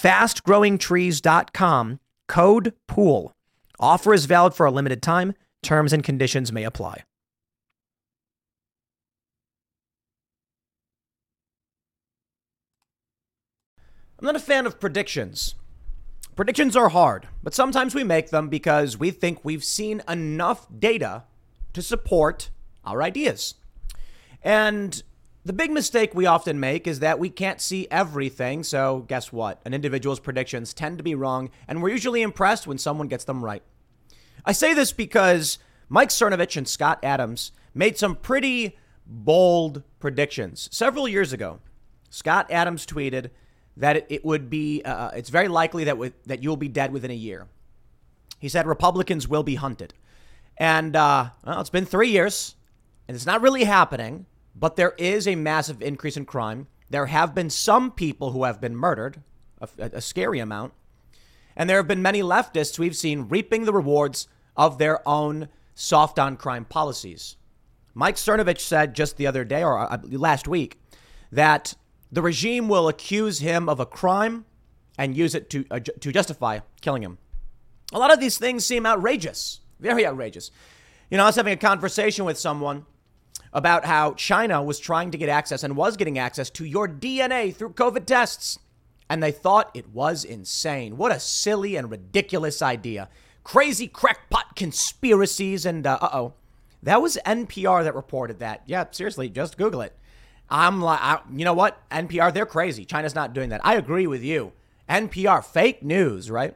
fastgrowingtrees.com, code POOL. Offer is valid for a limited time. Terms and conditions may apply. I'm not a fan of predictions. Predictions are hard, but sometimes we make them because we think we've seen enough data to support our ideas. And the big mistake we often make is that we can't see everything. So, guess what? An individual's predictions tend to be wrong, and we're usually impressed when someone gets them right. I say this because Mike Cernovich and Scott Adams made some pretty bold predictions several years ago. Scott Adams tweeted that it, would be, uh, uh it's very likely that, with, that you'll be dead within a year. He said Republicans will be hunted. And uh, well, it's been three years, and it's not really happening but there is a massive increase in crime. There have been some people who have been murdered, a, a scary amount. And there have been many leftists we've seen reaping the rewards of their own soft on crime policies. Mike Cernovich said just the other day, or uh, last week, that the regime will accuse him of a crime and use it to, uh, to justify killing him. A lot of these things seem outrageous, very outrageous. You know, I was having a conversation with someone about how China was trying to get access and was getting access to your DNA through COVID tests. And they thought it was insane. What a silly and ridiculous idea. Crazy crackpot conspiracies. And uh oh. That was NPR that reported that. Yeah, seriously, just Google it. I'm like, I, you know what? NPR, they're crazy. China's not doing that. I agree with you. NPR, fake news, right?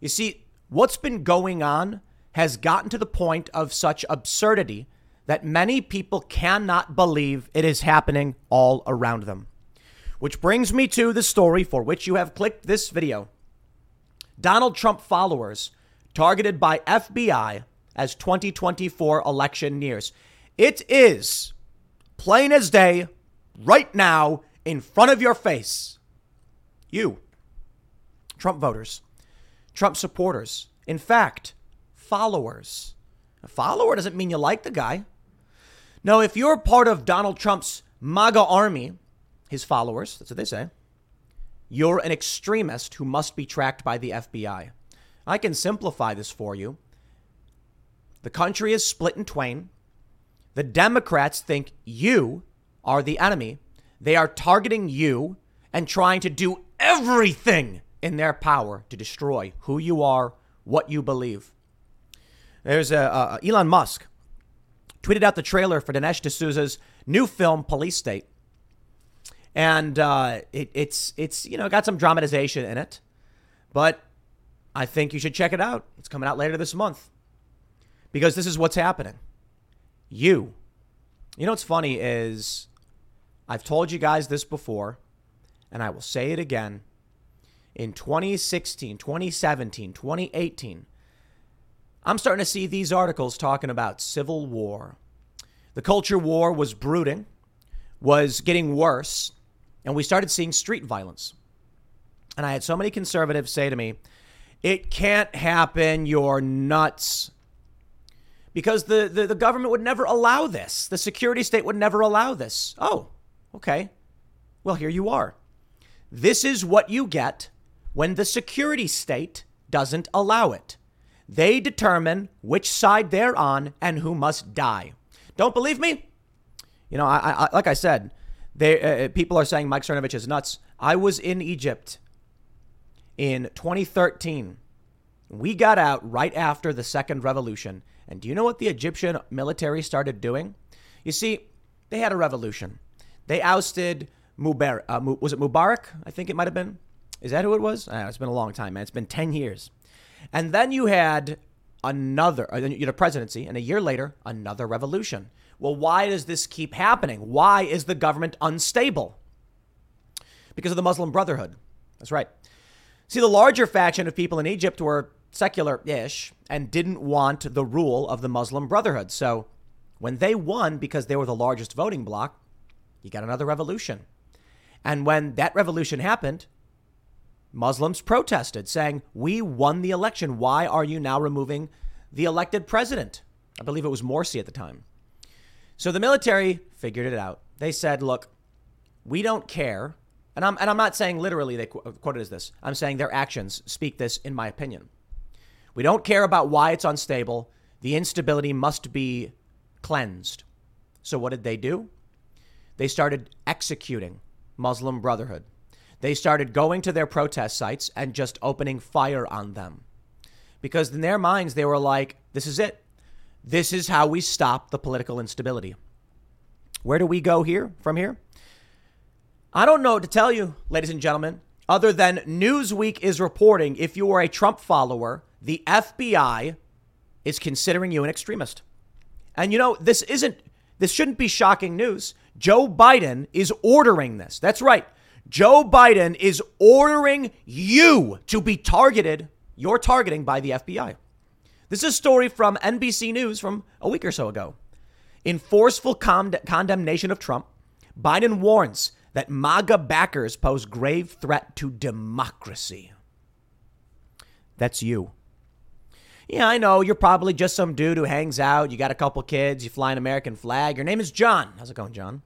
You see, what's been going on has gotten to the point of such absurdity that many people cannot believe it is happening all around them. Which brings me to the story for which you have clicked this video. Donald Trump followers targeted by FBI as 2024 election nears. It is plain as day right now in front of your face. You, Trump voters, Trump supporters, in fact, followers. A follower doesn't mean you like the guy. Now, if you're part of Donald Trump's MAGA army, his followers, that's what they say, you're an extremist who must be tracked by the FBI. I can simplify this for you. The country is split in twain. The Democrats think you are the enemy. They are targeting you and trying to do everything in their power to destroy who you are, what you believe. There's a, Elon Musk tweeted out the trailer for Dinesh D'Souza's new film, Police State. And uh, it, it's, it's, you know, got some dramatization in it. But I think you should check it out. It's coming out later this month. Because this is what's happening. You. You know what's funny is I've told you guys this before, and I will say it again. In 2016, 2017, 2018, I'm starting to see these articles talking about civil war. The culture war was brooding, was getting worse, and we started seeing street violence. And I had so many conservatives say to me, It can't happen, you're nuts. Because the, the, the government would never allow this. The security state would never allow this. Oh, okay. Well, here you are. This is what you get when the security state doesn't allow it. They determine which side they're on and who must die. Don't believe me? You know, I, I like I said, they, uh, uh people are saying Mike Cernovich is nuts. I was in Egypt in 2013 We got out right after the second revolution. And do you know what the Egyptian military started doing? You see, they had a revolution. They ousted Mubarak. Uh, was it Mubarak? I think it might have been. Is that who it was? Uh, it's been a long time, man. It's been 10 years. And then you had another, uh, you had a presidency, and a year later, another revolution. Well, why does this keep happening? Why is the government unstable? Because of the Muslim Brotherhood. That's right. See, the larger faction of people in Egypt were secular ish and didn't want the rule of the Muslim Brotherhood. So when they won because they were the largest voting bloc, you got another revolution. And when that revolution happened, Muslims protested, saying, We won the election. Why are you now removing the elected president? I believe it was Morsi at the time. So the military figured it out. They said, Look, we don't care. And I'm, and I'm not saying literally they qu- quoted as this. I'm saying their actions speak this, in my opinion. We don't care about why it's unstable. The instability must be cleansed. So what did they do? They started executing Muslim Brotherhood. They started going to their protest sites and just opening fire on them. Because in their minds, they were like, this is it. This is how we stop the political instability. Where do we go here from here? I don't know what to tell you, ladies and gentlemen, other than Newsweek is reporting if you are a Trump follower, the FBI is considering you an extremist. And you know, this isn't, this shouldn't be shocking news. Joe Biden is ordering this. That's right. Joe Biden is ordering you to be targeted, you're targeting by the FBI. This is a story from NBC News from a week or so ago. In forceful con- condemnation of Trump, Biden warns that MAGA backers pose grave threat to democracy. That's you. Yeah, I know you're probably just some dude who hangs out. You got a couple kids. You fly an American flag. Your name is John. How's it going, John?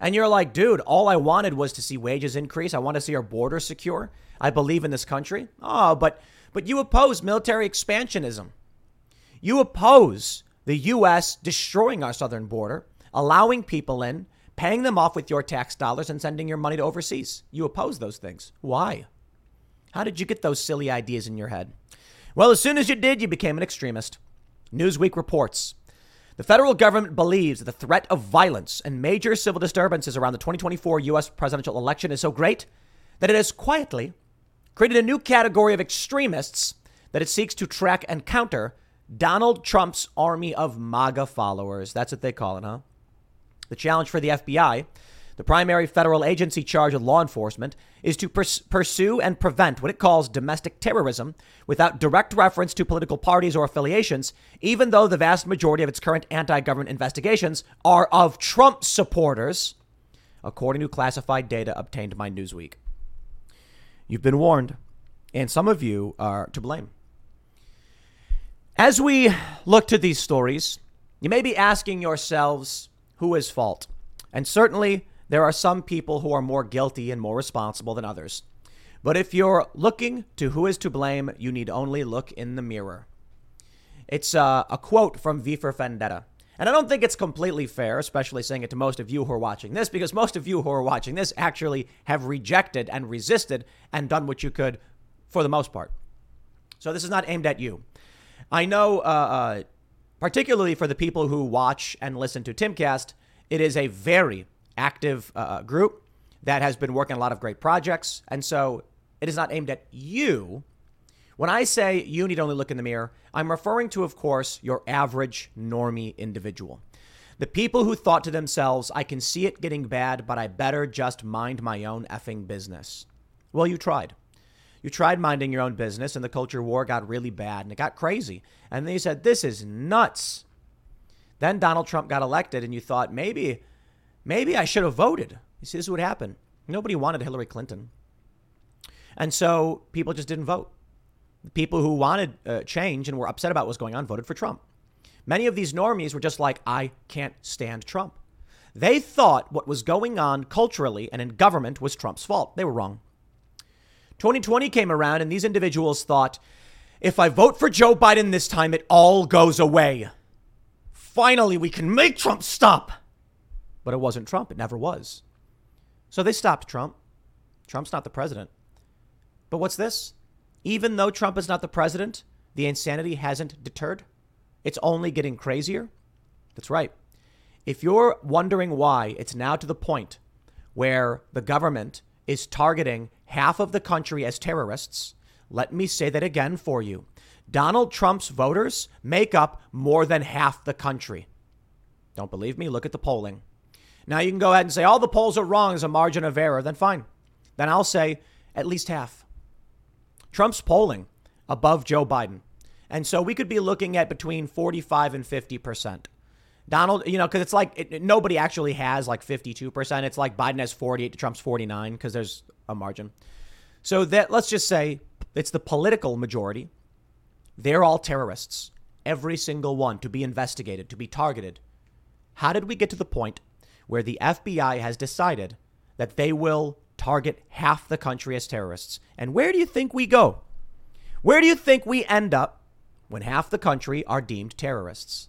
And you're like, dude, all I wanted was to see wages increase. I want to see our border secure. I believe in this country. Oh, but but you oppose military expansionism. You oppose the U.S. destroying our southern border, allowing people in, paying them off with your tax dollars, and sending your money to overseas. You oppose those things. Why? How did you get those silly ideas in your head? Well, as soon as you did, you became an extremist. Newsweek reports the federal government believes that the threat of violence and major civil disturbances around the 2024 U.S. presidential election is so great that it has quietly created a new category of extremists that it seeks to track and counter Donald Trump's army of MAGA followers. That's what they call it, huh? The challenge for the FBI the primary federal agency charged with law enforcement is to pers- pursue and prevent what it calls domestic terrorism without direct reference to political parties or affiliations, even though the vast majority of its current anti government investigations are of Trump supporters, according to classified data obtained by Newsweek. You've been warned, and some of you are to blame. As we look to these stories, you may be asking yourselves who is fault. And certainly, there are some people who are more guilty and more responsible than others. But if you're looking to who is to blame, you need only look in the mirror. It's uh, a quote from V for Vendetta. And I don't think it's completely fair, especially saying it to most of you who are watching this, because most of you who are watching this actually have rejected and resisted and done what you could for the most part. So this is not aimed at you. I know, uh, uh, particularly for the people who watch and listen to Timcast, it is a very active uh, uh, group that has been working a lot of great projects. And so it is not aimed at you. When I say you need only look in the mirror, I'm referring to, of course, your average normie individual. The people who thought to themselves, I can see it getting bad, but I better just mind my own effing business. Well, you tried. You tried minding your own business, and the culture war got really bad and it got crazy. And then you said, This is nuts. Then Donald Trump got elected, and you thought, maybe Maybe I should have voted. This is what happened. Nobody wanted Hillary Clinton. And so people just didn't vote. People who wanted uh, change and were upset about what was going on voted for Trump. Many of these normies were just like, I can't stand Trump. They thought what was going on culturally and in government was Trump's fault. They were wrong. 2020 came around, and these individuals thought, if I vote for Joe Biden this time, it all goes away. Finally, we can make Trump stop but it wasn't Trump. It never was. So they stopped Trump. Trump's not the president. But what's this? Even though Trump is not the president, the insanity hasn't deterred. It's only getting crazier. That's right. If you're wondering why it's now to the point where the government is targeting half of the country as terrorists, let me say that again for you. Donald Trump's voters make up more than half the country. Don't believe me? Look at the polling. Now you can go ahead and say all the polls are wrong as a margin of error. Then fine. Then I'll say at least half. Trump's polling above Joe Biden. And so we could be looking at between 45 and 50%. Donald, you know, because it's like it, nobody actually has like 52%. It's like Biden has 48 to Trump's 49 because there's a margin. So that let's just say it's the political majority. They're all terrorists, every single one to be investigated, to be targeted. How did we get to the point where the FBI has decided that they will target half the country as terrorists? And where do you think we go? Where do you think we end up when half the country are deemed terrorists?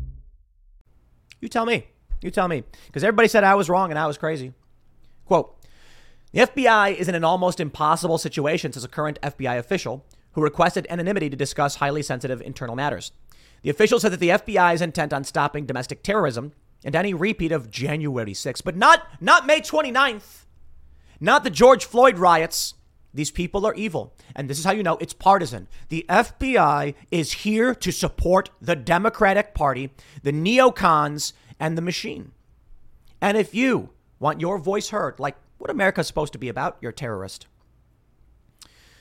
You tell me. You tell me. Because everybody said I was wrong and I was crazy. Quote The FBI is in an almost impossible situation, says a current FBI official who requested anonymity to discuss highly sensitive internal matters. The official said that the FBI is intent on stopping domestic terrorism and any repeat of January 6th, but not, not May 29th, not the George Floyd riots. These people are evil. And this is how you know it's partisan. The FBI is here to support the Democratic Party, the neocons, and the machine. And if you want your voice heard, like what America's supposed to be about, you're a terrorist.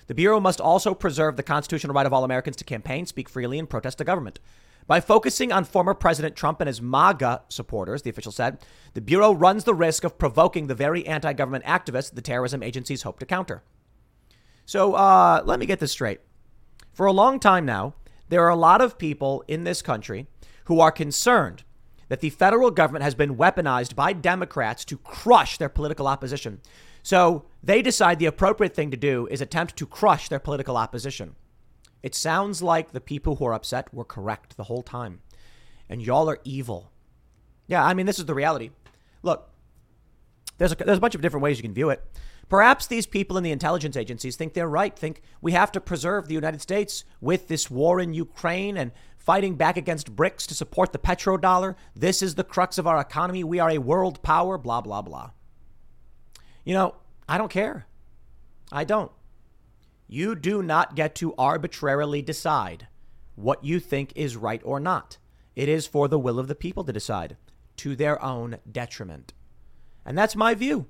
The Bureau must also preserve the constitutional right of all Americans to campaign, speak freely, and protest the government. By focusing on former President Trump and his MAGA supporters, the official said, the Bureau runs the risk of provoking the very anti government activists the terrorism agencies hope to counter. So uh, let me get this straight. For a long time now, there are a lot of people in this country who are concerned that the federal government has been weaponized by Democrats to crush their political opposition. So they decide the appropriate thing to do is attempt to crush their political opposition. It sounds like the people who are upset were correct the whole time. And y'all are evil. Yeah, I mean, this is the reality. Look, there's a, there's a bunch of different ways you can view it. Perhaps these people in the intelligence agencies think they're right, think we have to preserve the United States with this war in Ukraine and fighting back against BRICS to support the petrodollar. This is the crux of our economy. We are a world power, blah, blah, blah. You know, I don't care. I don't. You do not get to arbitrarily decide what you think is right or not. It is for the will of the people to decide to their own detriment. And that's my view.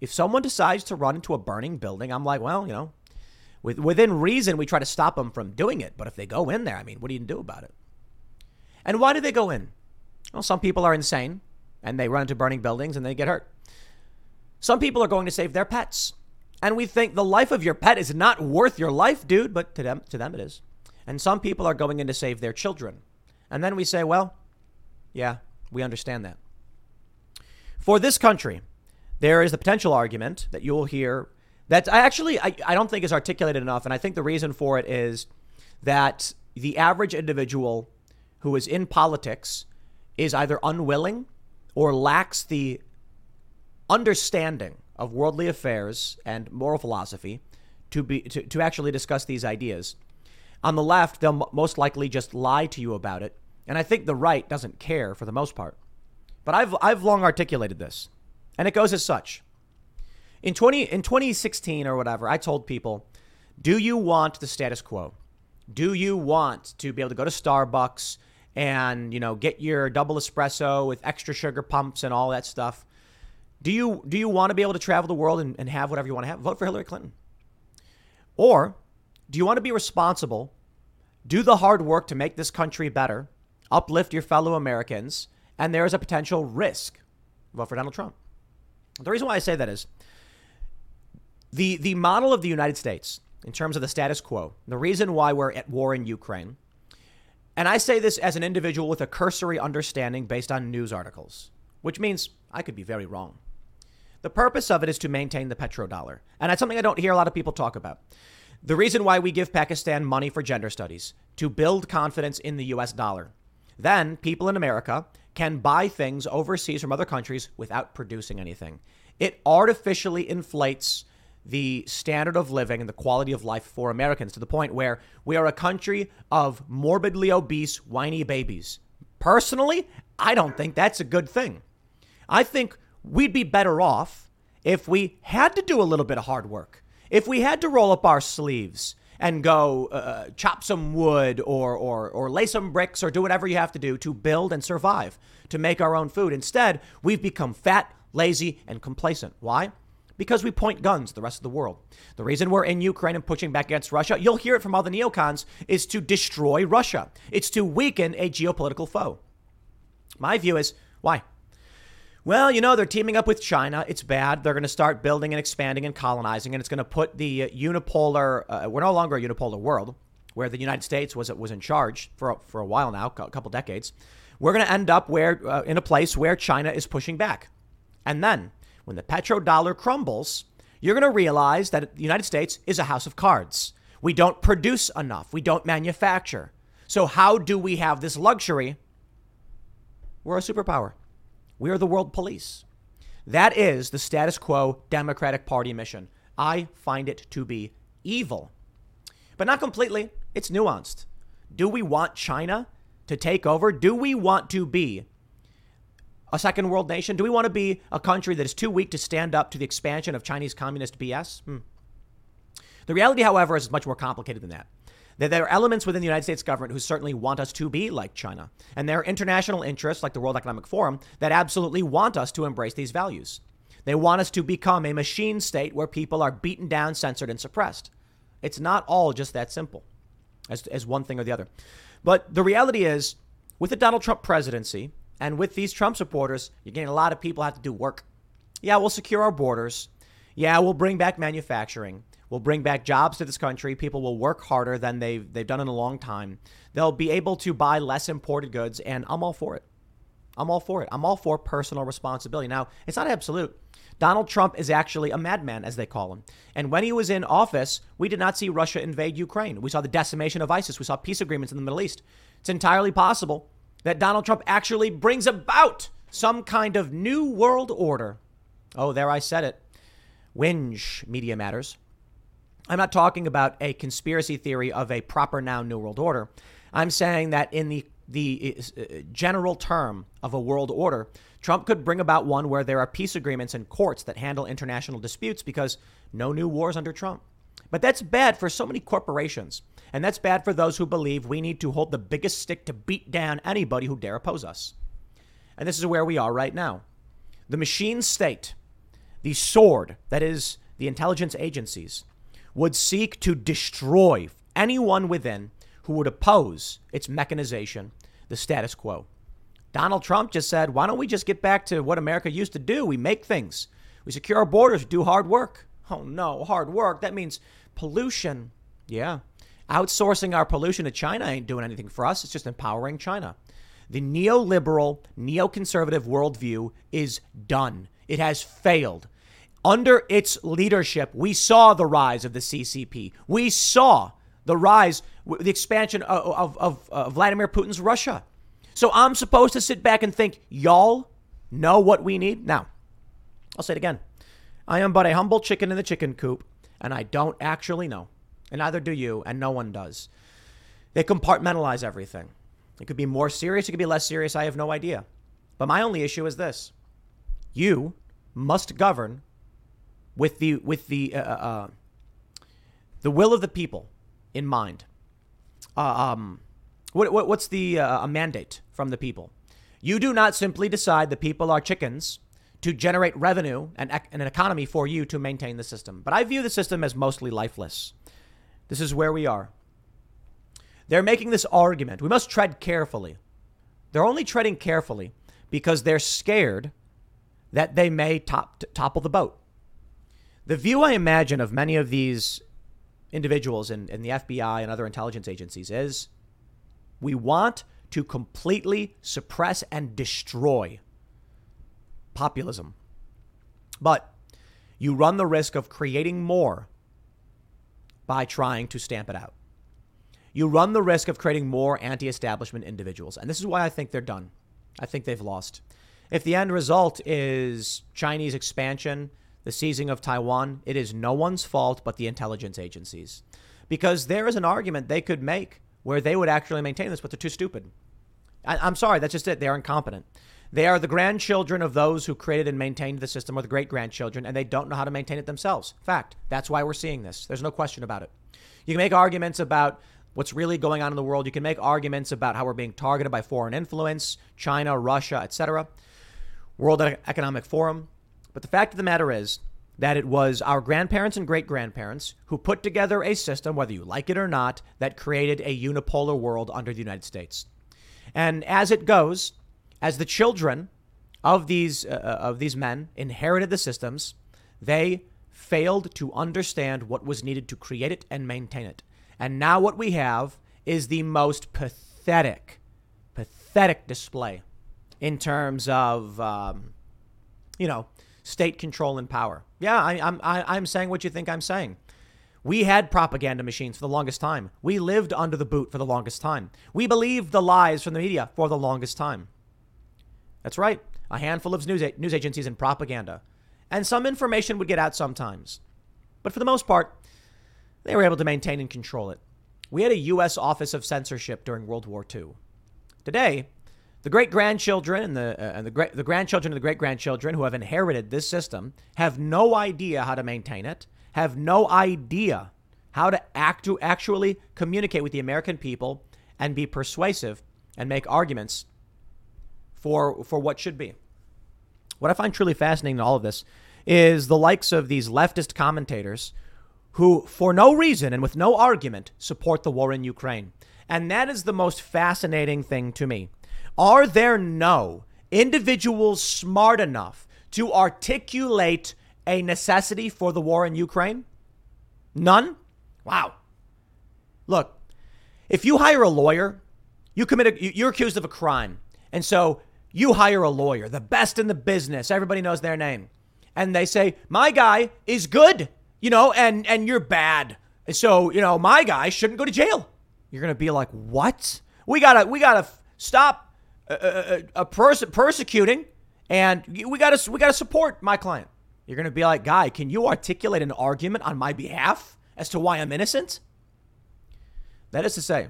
If someone decides to run into a burning building, I'm like, well, you know, with, within reason, we try to stop them from doing it. But if they go in there, I mean, what do you do about it? And why do they go in? Well, some people are insane and they run into burning buildings and they get hurt. Some people are going to save their pets. And we think the life of your pet is not worth your life, dude, but to them, to them it is. And some people are going in to save their children. And then we say, well, yeah, we understand that. For this country, there is the potential argument that you'll hear that I actually I, I don't think is articulated enough. And I think the reason for it is that the average individual who is in politics is either unwilling or lacks the understanding of worldly affairs and moral philosophy to be to, to actually discuss these ideas. On the left, they'll most likely just lie to you about it, and I think the right doesn't care for the most part. But I've I've long articulated this, and it goes as such. In 20 in 2016 or whatever, I told people Do you want the status quo? Do you want to be able to go to Starbucks and, you know, get your double espresso with extra sugar pumps and all that stuff? Do you do you want to be able to travel the world and, and have whatever you want to have? Vote for Hillary Clinton. Or do you want to be responsible, do the hard work to make this country better, uplift your fellow Americans, and there is a potential risk? Vote for Donald Trump. The reason why I say that is the the model of the United States in terms of the status quo, the reason why we're at war in Ukraine, and I say this as an individual with a cursory understanding based on news articles, which means I could be very wrong. The purpose of it is to maintain the petrodollar. And that's something I don't hear a lot of people talk about. The reason why we give Pakistan money for gender studies, to build confidence in the US dollar. Then people in America can buy things overseas from other countries without producing anything. It artificially inflates the standard of living and the quality of life for Americans to the point where we are a country of morbidly obese, whiny babies. Personally, I don't think that's a good thing. I think we'd be better off if we had to do a little bit of hard work, if we had to roll up our sleeves and go uh, chop some wood or, or, or lay some bricks or do whatever you have to do to build and survive, to make our own food. Instead, we've become fat, lazy, and complacent. Why? because we point guns to the rest of the world. The reason we're in Ukraine and pushing back against Russia, you'll hear it from all the neocons, is to destroy Russia. It's to weaken a geopolitical foe. My view is why? Well, you know, they're teaming up with China. It's bad. They're going to start building and expanding and colonizing, and it's going to put the unipolar, uh, we're no longer a unipolar world where the United States was, was in charge for, for a while now, a couple decades. We're going to end up where, uh, in a place where China is pushing back. And then when the petrodollar crumbles, you're going to realize that the United States is a house of cards. We don't produce enough, we don't manufacture. So, how do we have this luxury? We're a superpower. We are the world police. That is the status quo Democratic Party mission. I find it to be evil. But not completely, it's nuanced. Do we want China to take over? Do we want to be a second world nation? Do we want to be a country that is too weak to stand up to the expansion of Chinese communist BS? Hmm. The reality, however, is much more complicated than that. That there are elements within the United States government who certainly want us to be like China. And there are international interests, like the World Economic Forum, that absolutely want us to embrace these values. They want us to become a machine state where people are beaten down, censored, and suppressed. It's not all just that simple as, as one thing or the other. But the reality is, with the Donald Trump presidency, and with these Trump supporters, you're getting a lot of people have to do work. Yeah, we'll secure our borders. Yeah, we'll bring back manufacturing. We'll bring back jobs to this country. People will work harder than they've, they've done in a long time. They'll be able to buy less imported goods, and I'm all for it. I'm all for it. I'm all for personal responsibility. Now, it's not absolute. Donald Trump is actually a madman, as they call him. And when he was in office, we did not see Russia invade Ukraine. We saw the decimation of ISIS. We saw peace agreements in the Middle East. It's entirely possible that Donald Trump actually brings about some kind of new world order. Oh, there I said it. Whinge, Media Matters. I'm not talking about a conspiracy theory of a proper now new world order. I'm saying that in the the uh, general term of a world order, Trump could bring about one where there are peace agreements and courts that handle international disputes because no new wars under Trump. But that's bad for so many corporations. And that's bad for those who believe we need to hold the biggest stick to beat down anybody who dare oppose us. And this is where we are right now. The machine state, the sword that is the intelligence agencies, would seek to destroy anyone within who would oppose its mechanization, the status quo. Donald Trump just said, why don't we just get back to what America used to do? We make things, we secure our borders, we do hard work. Oh no, hard work. That means pollution. Yeah. Outsourcing our pollution to China ain't doing anything for us. It's just empowering China. The neoliberal, neoconservative worldview is done. It has failed. Under its leadership, we saw the rise of the CCP. We saw the rise, the expansion of, of, of uh, Vladimir Putin's Russia. So I'm supposed to sit back and think, y'all know what we need? Now, I'll say it again. I am but a humble chicken in the chicken coop, and I don't actually know and neither do you, and no one does. They compartmentalize everything. It could be more serious, it could be less serious, I have no idea. But my only issue is this you must govern with the, with the, uh, uh, uh the will of the people in mind. Uh, um, what, what, what's the uh, mandate from the people? You do not simply decide the people are chickens to generate revenue and, and an economy for you to maintain the system. But I view the system as mostly lifeless. This is where we are. They're making this argument. We must tread carefully. They're only treading carefully because they're scared that they may top, topple the boat. The view I imagine of many of these individuals in, in the FBI and other intelligence agencies is we want to completely suppress and destroy populism. But you run the risk of creating more by trying to stamp it out. You run the risk of creating more anti establishment individuals. And this is why I think they're done. I think they've lost. If the end result is Chinese expansion, the seizing of Taiwan, it is no one's fault but the intelligence agencies. Because there is an argument they could make where they would actually maintain this, but they're too stupid. I, am sorry, that's just it. They're incompetent. They are the grandchildren of those who created and maintained the system, or the great grandchildren, and they don't know how to maintain it themselves. Fact. That's why we're seeing this. There's no question about it. You can make arguments about what's really going on in the world. You can make arguments about how we're being targeted by foreign influence, China, Russia, etc. World Economic Forum. But the fact of the matter is that it was our grandparents and great grandparents who put together a system, whether you like it or not, that created a unipolar world under the United States. And as it goes, as the children of these uh, uh, of these men inherited the systems, they failed to understand what was needed to create it and maintain it. And now what we have is the most pathetic, pathetic display in terms of, um, you know, state control and power. Yeah, I, I'm I, I'm saying what you think I'm saying. We had propaganda machines for the longest time. We lived under the boot for the longest time. We believed the lies from the media for the longest time. That's right. A handful of news, news agencies and propaganda. And some information would get out sometimes. But for the most part, they were able to maintain and control it. We had a U.S. Office of Censorship during World War II. Today, the great grandchildren and the uh, and the great the grandchildren and the great grandchildren who have inherited this system have no idea how to maintain it, have no idea how to act to actually communicate with the American people and be persuasive and make arguments for for what should be. What I find truly fascinating in all of this is the likes of these leftist commentators who, for no reason and with no argument, support the war in Ukraine. And that is the most fascinating thing to me. Are there no individuals smart enough to articulate a necessity for the war in Ukraine? None? Wow. Look, if you hire a lawyer, you commit a, you're accused of a crime. And so you hire a lawyer, the best in the business, everybody knows their name. And they say, "My guy is good." You know, and and you're bad. So, you know, my guy shouldn't go to jail. You're going to be like, "What? We got to we got to stop a, a, a pers- persecuting, and we got to we got to support my client. You're to be like, guy, can you articulate an argument on my behalf as to why I'm innocent? That is to say,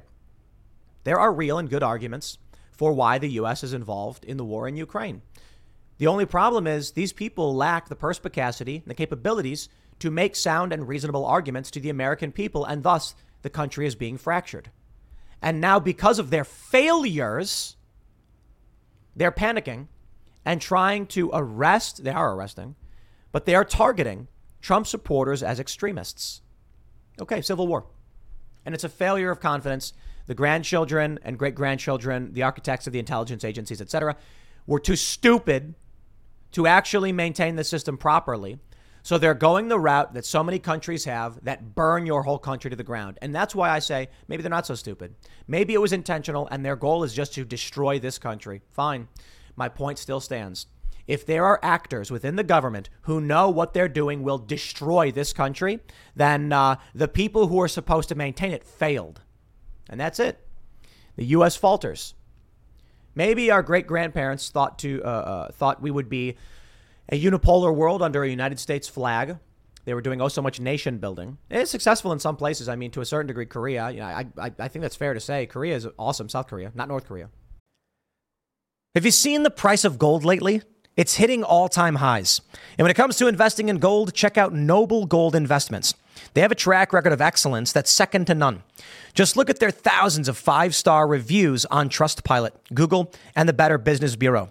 there are real and good arguments for why the U.S. is involved in the war in Ukraine. The only problem is these people lack the perspicacity and the capabilities to make sound and reasonable arguments to the American people, and thus the country is being fractured. And now, because of their failures, they're panicking and trying to arrest, they are arresting, but they are targeting Trump supporters as extremists. Okay, civil war. And it's a failure of confidence. The grandchildren and great grandchildren, the architects of the intelligence agencies, etc., were too stupid to actually maintain the system properly. So they're going the route that so many countries have that burn your whole country to the ground. And that's why I say maybe they're not so stupid. Maybe it was intentional and their goal is just to destroy this country. Fine. My point still stands. If there are actors within the government who know what they're doing will destroy this country, then uh, the people who are supposed to maintain it failed. And that's it. The U.S. falters. Maybe our great grandparents thought to uh, uh, thought we would be a unipolar world under a United States flag. They were doing oh so much nation building. It's successful in some places. I mean, to a certain degree, Korea. You know, I, I, I think that's fair to say. Korea is awesome. South Korea, not North Korea. Have you seen the price of gold lately? It's hitting all time highs. And when it comes to investing in gold, check out Noble Gold Investments. They have a track record of excellence that's second to none. Just look at their thousands of five star reviews on Trustpilot, Google, and the Better Business Bureau.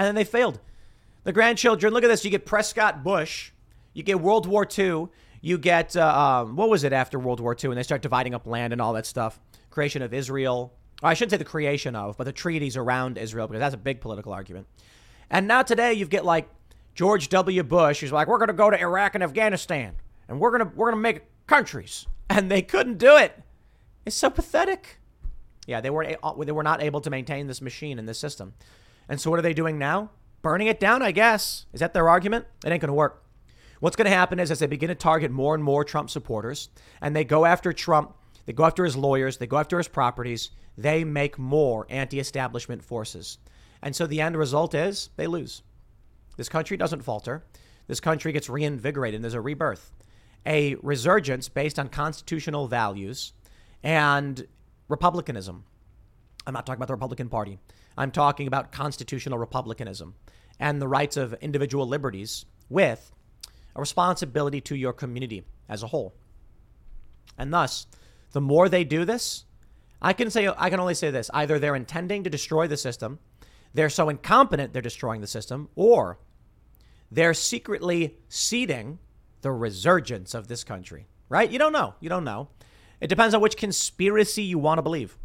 And then they failed. The grandchildren, look at this. You get Prescott Bush, you get World War II, you get, uh, um, what was it after World War II? And they start dividing up land and all that stuff. Creation of Israel. I shouldn't say the creation of, but the treaties around Israel, because that's a big political argument. And now today you get like George W. Bush, who's like, we're going to go to Iraq and Afghanistan, and we're going to we're going to make countries, and they couldn't do it. It's so pathetic. Yeah, they weren't they were not able to maintain this machine and this system. And so what are they doing now? Burning it down, I guess. Is that their argument? It ain't going to work. What's going to happen is as they begin to target more and more Trump supporters and they go after Trump, they go after his lawyers, they go after his properties, they make more anti-establishment forces. And so the end result is they lose. This country doesn't falter. This country gets reinvigorated and there's a rebirth, a resurgence based on constitutional values and republicanism. I'm not talking about the Republican Party. I'm talking about constitutional republicanism and the rights of individual liberties with a responsibility to your community as a whole. And thus, the more they do this, I can say I can only say this, either they're intending to destroy the system they're so incompetent they're destroying the system, or they're secretly seeding the resurgence of this country, right? You don't know. You don't know. It depends on which conspiracy you want to believe.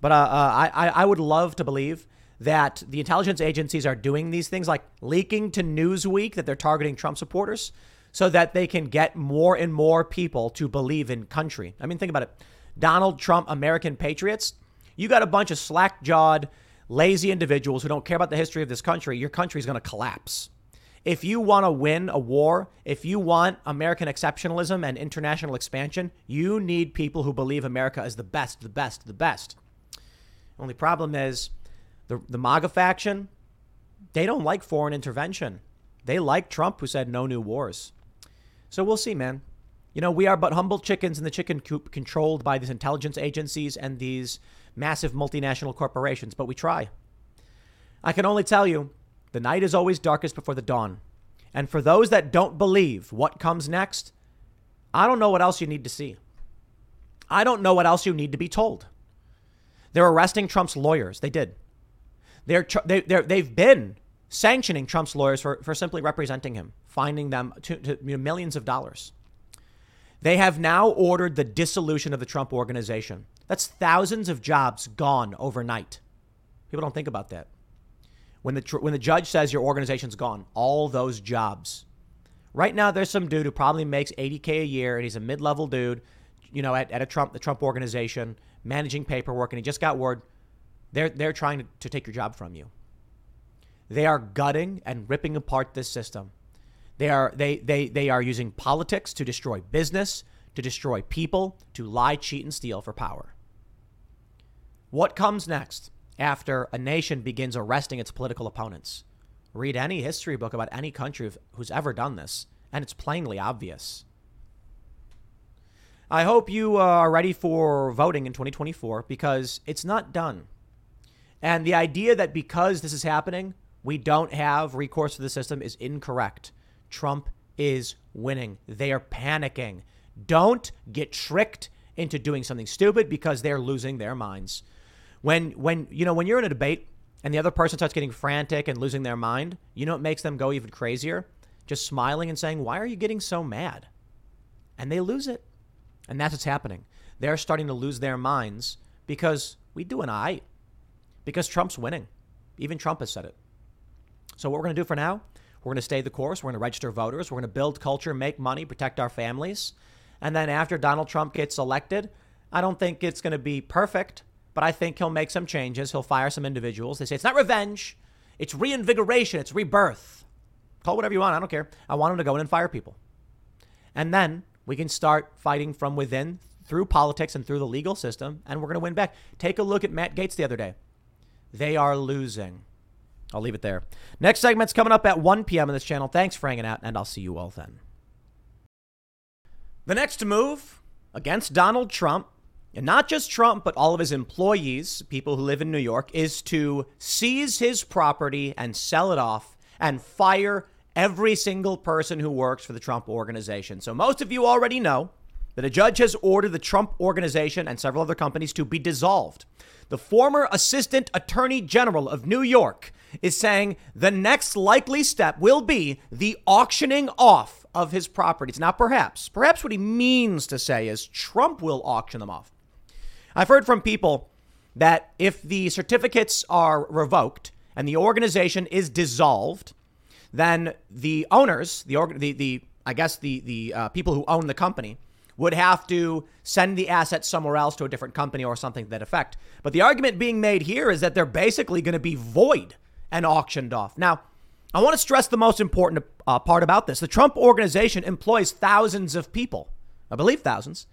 But uh, uh, I, I would love to believe that the intelligence agencies are doing these things, like leaking to Newsweek that they're targeting Trump supporters, so that they can get more and more people to believe in country. I mean, think about it. Donald Trump, American patriots. You got a bunch of slack jawed lazy individuals who don't care about the history of this country, your country is going to collapse. If you want to win a war, if you want American exceptionalism and international expansion, you need people who believe America is the best, the best, the best. Only problem is the, the MAGA faction, they don't like foreign intervention. They like Trump, who said no new wars. So we'll see, man. You know, we are but humble chickens in the chicken coop controlled by these intelligence agencies and these massive multinational corporations, but we try. I can only tell you the night is always darkest before the dawn. And for those that don't believe what comes next, I don't know what else you need to see. I don't know what else you need to be told. They're arresting Trump's lawyers. They did. They're, they, they're, they've been sanctioning Trump's lawyers for, for simply representing him, finding them to, to you know, millions of dollars. They have now ordered the dissolution of the Trump organization. That's thousands of jobs gone overnight. People don't think about that. When the, when the judge says your organization's gone, all those jobs. Right now, there's some dude who probably makes 80K a year, and he's a mid level dude, you know, at, at a Trump, the Trump organization, managing paperwork, and he just got word they're, they're trying to, to take your job from you. They are gutting and ripping apart this system. They are, they, they, they are using politics to destroy business, to destroy people, to lie, cheat, and steal for power. What comes next after a nation begins arresting its political opponents? Read any history book about any country who's ever done this, and it's plainly obvious. I hope you uh, are ready for voting in 2024 because it's not done. And the idea that because this is happening, we don't have recourse to the system is incorrect. Trump is winning. They are panicking. Don't get tricked into doing something stupid because they're losing their minds. When when you know when you're in a debate and the other person starts getting frantic and losing their mind, you know what makes them go even crazier? just smiling and saying, Why are you getting so mad? And they lose it. And that's what's happening. They're starting to lose their minds because we do an eye. Because Trump's winning. Even Trump has said it. So, what we're going to do for now, we're going to stay the course. We're going to register voters. We're going to build culture, make money, protect our families. And then after Donald Trump gets elected, I don't think it's going to be perfect, but I think he'll make some changes. He'll fire some individuals. They say it's not revenge, it's reinvigoration, it's rebirth. Call whatever you want. I don't care. I want him to go in and fire people. And then we can start fighting from within through politics and through the legal system, and we're going to win back. Take a look at Matt Gaetz the other day. They are losing. I'll leave it there. Next segment's coming up at 1 p.m. on this channel. Thanks for hanging out, and I'll see you all then. The next move against Donald Trump, and not just Trump, but all of his employees, people who live in New York, is to seize his property and sell it off and fire every single person who works for the Trump organization. So, most of you already know that a judge has ordered the Trump organization and several other companies to be dissolved. The former Assistant Attorney General of New York is saying the next likely step will be the auctioning off of his properties. Now, perhaps, perhaps what he means to say is Trump will auction them off. I've heard from people that if the certificates are revoked and the organization is dissolved, then the owners, the the, the I guess the the uh, people who own the company would have to send the assets somewhere else to a different company or something to that effect. But the argument being made here is that they're basically going to be void and auctioned off. Now, I want to stress the most important uh, part about this. The Trump organization employs thousands of people, I believe thousands.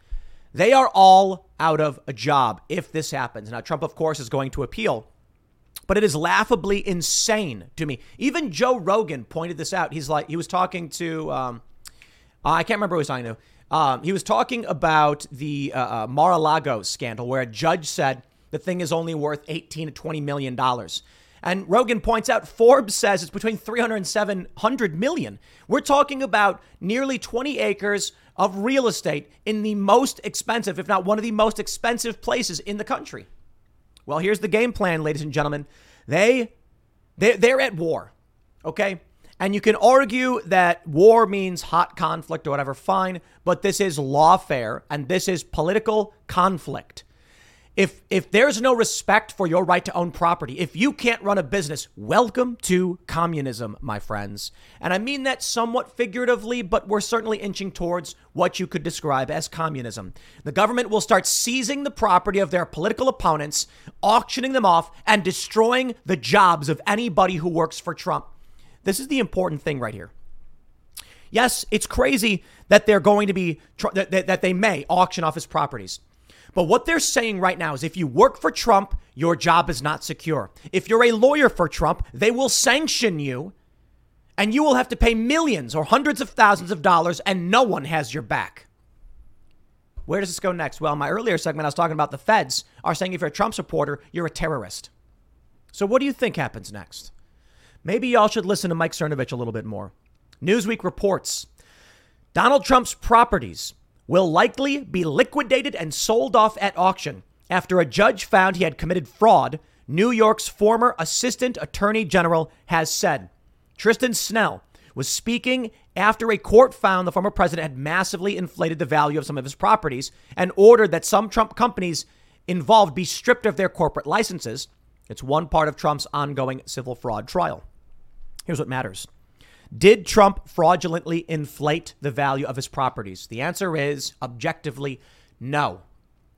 They are all out of a job if this happens. Now, Trump, of course, is going to appeal, but it is laughably insane to me. Even Joe Rogan pointed this out. He's like, he was talking to, um, I can't remember who he was talking to. Um, he was talking about the uh, uh, Mar-a-Lago scandal, where a judge said the thing is only worth 18 to 20 million dollars. And Rogan points out Forbes says it's between 300 and 700 million. We're talking about nearly 20 acres of real estate in the most expensive, if not one of the most expensive places in the country. Well, here's the game plan, ladies and gentlemen. They they they're at war. Okay? And you can argue that war means hot conflict or whatever, fine, but this is lawfare and this is political conflict. If if there's no respect for your right to own property, if you can't run a business, welcome to communism, my friends. And I mean that somewhat figuratively, but we're certainly inching towards what you could describe as communism. The government will start seizing the property of their political opponents, auctioning them off, and destroying the jobs of anybody who works for Trump. This is the important thing right here. Yes, it's crazy that they're going to be, that, they may auction off his properties. But what they're saying right now is if you work for Trump, your job is not secure. If you're a lawyer for Trump, they will sanction you and you will have to pay millions or hundreds of thousands of dollars and no one has your back. Where does this go next? Well, in my earlier segment, I was talking about the feds are saying if you're a Trump supporter, you're a terrorist. So what do you think happens next? Maybe y'all should listen to Mike Cernovich a little bit more. Newsweek reports Donald Trump's properties will likely be liquidated and sold off at auction after a judge found he had committed fraud, New York's former assistant attorney general has said. Tristan Snell was speaking after a court found the former president had massively inflated the value of some of his properties and ordered that some Trump companies involved be stripped of their corporate licenses. It's one part of Trump's ongoing civil fraud trial. Here's what matters Did Trump fraudulently inflate the value of his properties? The answer is objectively no.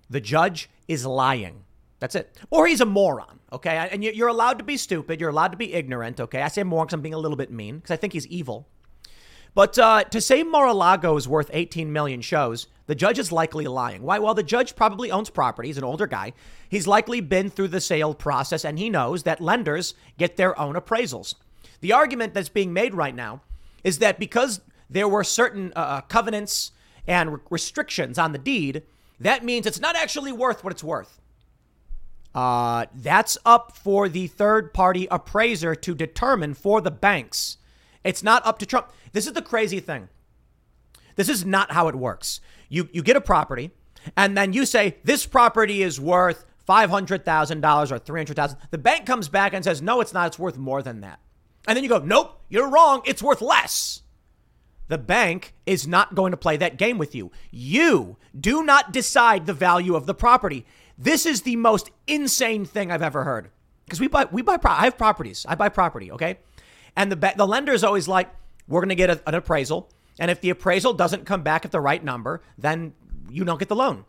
The judge is lying. That's it. Or he's a moron, okay? And you're allowed to be stupid. You're allowed to be ignorant, okay? I say moron because I'm being a little bit mean because I think he's evil. But uh, to say Mar-a-Lago is worth 18 million shows, the judge is likely lying. Why? Well, the judge probably owns property. He's an older guy. He's likely been through the sale process and he knows that lenders get their own appraisals. The argument that's being made right now is that because there were certain uh, uh, covenants and re- restrictions on the deed, that means it's not actually worth what it's worth. Uh, that's up for the third party appraiser to determine for the banks. It's not up to Trump. This is the crazy thing. This is not how it works. You, you get a property, and then you say, this property is worth $500,000 or $300,000. The bank comes back and says, no, it's not. It's worth more than that. And then you go, nope, you're wrong. It's worth less. The bank is not going to play that game with you. You do not decide the value of the property. This is the most insane thing I've ever heard. Because we buy, we buy, I have properties. I buy property, okay? And the the lender is always like, we're going to get a, an appraisal, and if the appraisal doesn't come back at the right number, then you don't get the loan.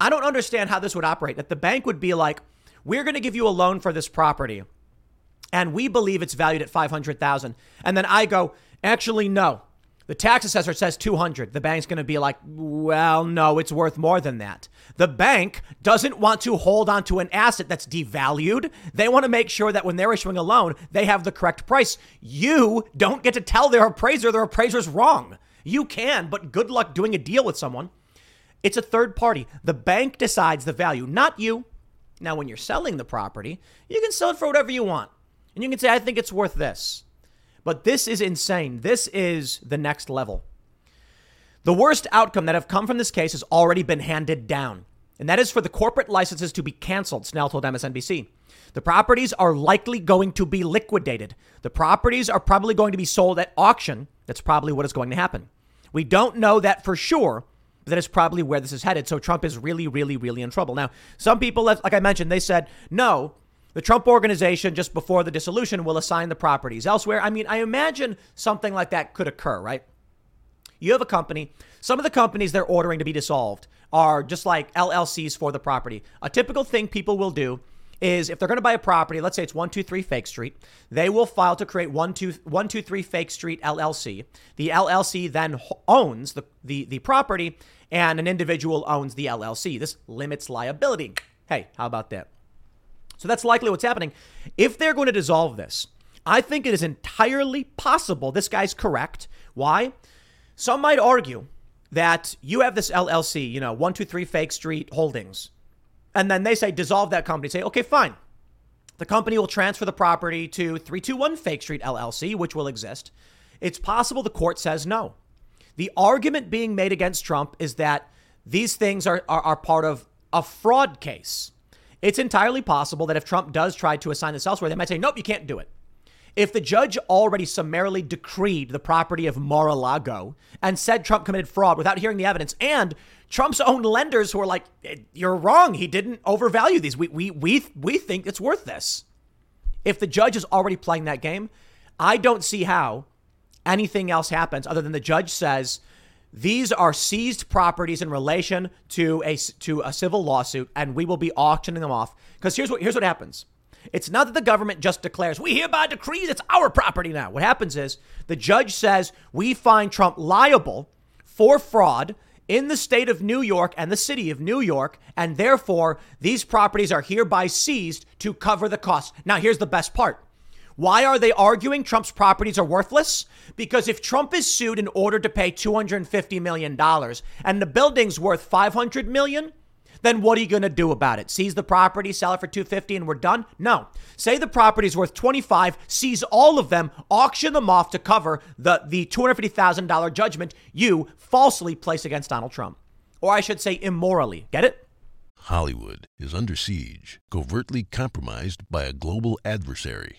I don't understand how this would operate. That the bank would be like, we're going to give you a loan for this property, and we believe it's valued at five hundred thousand, and then I go, actually, no. The tax assessor says 200. The bank's going to be like, well, no, it's worth more than that. The bank doesn't want to hold on to an asset that's devalued. They want to make sure that when they're issuing a loan, they have the correct price. You don't get to tell their appraiser their appraiser's wrong. You can, but good luck doing a deal with someone. It's a third party. The bank decides the value, not you. Now, when you're selling the property, you can sell it for whatever you want. And you can say, I think it's worth this. But this is insane. This is the next level. The worst outcome that have come from this case has already been handed down, and that is for the corporate licenses to be canceled, Snell told MSNBC. The properties are likely going to be liquidated. The properties are probably going to be sold at auction. That's probably what is going to happen. We don't know that for sure, but that is probably where this is headed. So Trump is really, really, really in trouble. Now, some people, like I mentioned, they said, no, the Trump organization, just before the dissolution, will assign the properties elsewhere. I mean, I imagine something like that could occur, right? You have a company. Some of the companies they're ordering to be dissolved are just like LLCs for the property. A typical thing people will do is if they're going to buy a property, let's say it's 123 Fake Street, they will file to create 123 Fake Street LLC. The LLC then owns the, the, the property and an individual owns the LLC. This limits liability. Hey, how about that? So that's likely what's happening. If they're going to dissolve this, I think it is entirely possible this guy's correct. Why? Some might argue that you have this LLC, you know, 123 Fake Street Holdings, and then they say dissolve that company. Say, okay, fine. The company will transfer the property to 321 Fake Street LLC, which will exist. It's possible the court says no. The argument being made against Trump is that these things are, are, are part of a fraud case. It's entirely possible that if Trump does try to assign this elsewhere, they might say, nope, you can't do it. If the judge already summarily decreed the property of Mar-a-Lago and said Trump committed fraud without hearing the evidence, and Trump's own lenders who are like, eh, you're wrong, he didn't overvalue these. We, we, we, we think it's worth this. If the judge is already playing that game, I don't see how anything else happens other than the judge says, these are seized properties in relation to a to a civil lawsuit, and we will be auctioning them off. Because here's what here's what happens. It's not that the government just declares, we hereby decrees it's our property now. What happens is the judge says, we find Trump liable for fraud in the state of New York and the city of New York, and therefore these properties are hereby seized to cover the costs. Now, here's the best part why are they arguing Trump's properties are worthless? Because if Trump is sued in order to pay $250 million and the building's worth 500 million, then what are you going to do about it? Seize the property, sell it for 250 and we're done? No. Say the property's worth 25, seize all of them, auction them off to cover the the $250,000 judgment you falsely place against Donald Trump. Or I should say immorally. Get it? Hollywood is under siege, covertly compromised by a global adversary.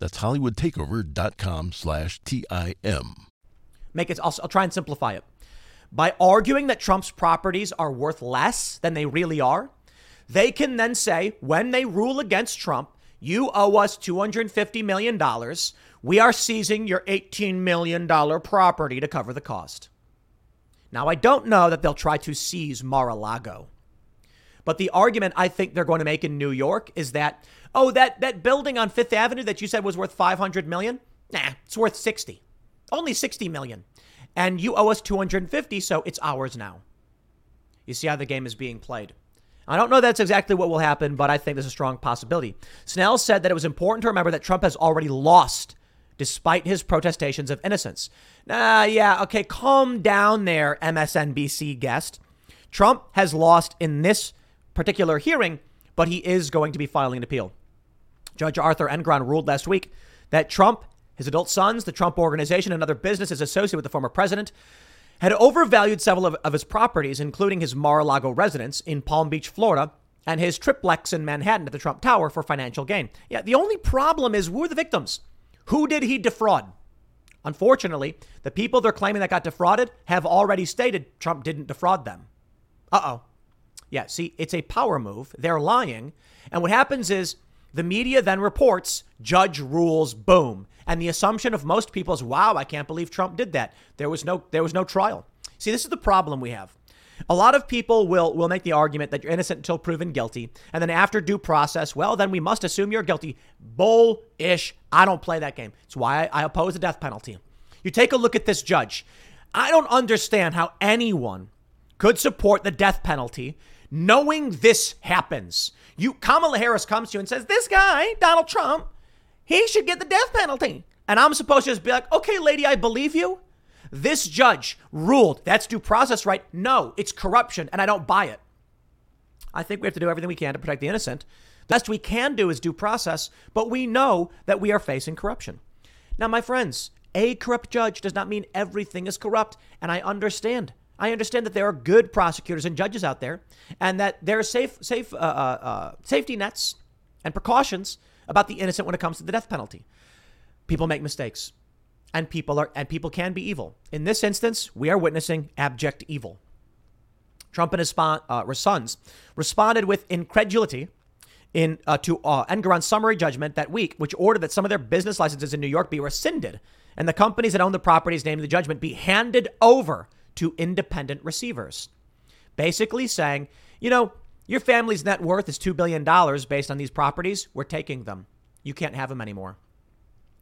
That's hollywoodtakeover.com slash T-I-M. Make it, I'll, I'll try and simplify it. By arguing that Trump's properties are worth less than they really are, they can then say, when they rule against Trump, you owe us $250 million. We are seizing your $18 million property to cover the cost. Now, I don't know that they'll try to seize Mar a Lago, But the argument I think they're going to make in New York is that, oh, that, that building on Fifth Avenue that you said was worth 500 million? Nah, it's worth 60. Only 60 million. And you owe us 250, so it's ours now. You see how the game is being played. I don't know that's exactly what will happen, but I think there's a strong possibility. Snell said that it was important to remember that Trump has already lost despite his protestations of innocence. Nah, yeah, okay, calm down there, MSNBC guest. Trump has lost in this particular hearing, but he is going to be filing an appeal. Judge Arthur Engoron ruled last week that Trump, his adult sons, the Trump Organization, and other businesses associated with the former president had overvalued several of, of his properties, including his Mar-a-Lago residence in Palm Beach, Florida, and his triplex in Manhattan at the Trump Tower for financial gain. Yeah, the only problem is who are the victims? Who did he defraud? Unfortunately, the people they're claiming that got defrauded have already stated Trump didn't defraud them. Uh oh. Yeah, see, it's a power move. They're lying. And what happens is the media then reports, judge rules, boom. And the assumption of most people is, wow, I can't believe Trump did that. There was no there was no trial. See, this is the problem we have. A lot of people will will make the argument that you're innocent until proven guilty, and then after due process, well, then we must assume you're guilty. Bullish. I don't play that game. It's why I, I oppose the death penalty. You take a look at this judge. I don't understand how anyone could support the death penalty knowing this happens. You Kamala Harris comes to you and says, "This guy, Donald Trump, he should get the death penalty." And I'm supposed to just be like, "Okay, lady, I believe you." This judge ruled that's due process right. No, it's corruption, and I don't buy it. I think we have to do everything we can to protect the innocent. The best we can do is due process, but we know that we are facing corruption. Now, my friends, a corrupt judge does not mean everything is corrupt, and I understand. I understand that there are good prosecutors and judges out there, and that there are safe, safe, uh, uh, uh, safety nets and precautions about the innocent when it comes to the death penalty. People make mistakes and people are and people can be evil. In this instance, we are witnessing abject evil. Trump and his uh, sons responded with incredulity in uh, to uh, Engoron's summary judgment that week, which ordered that some of their business licenses in New York be rescinded and the companies that own the properties named in the judgment be handed over to independent receivers. Basically saying, you know, your family's net worth is $2 billion based on these properties. We're taking them. You can't have them anymore.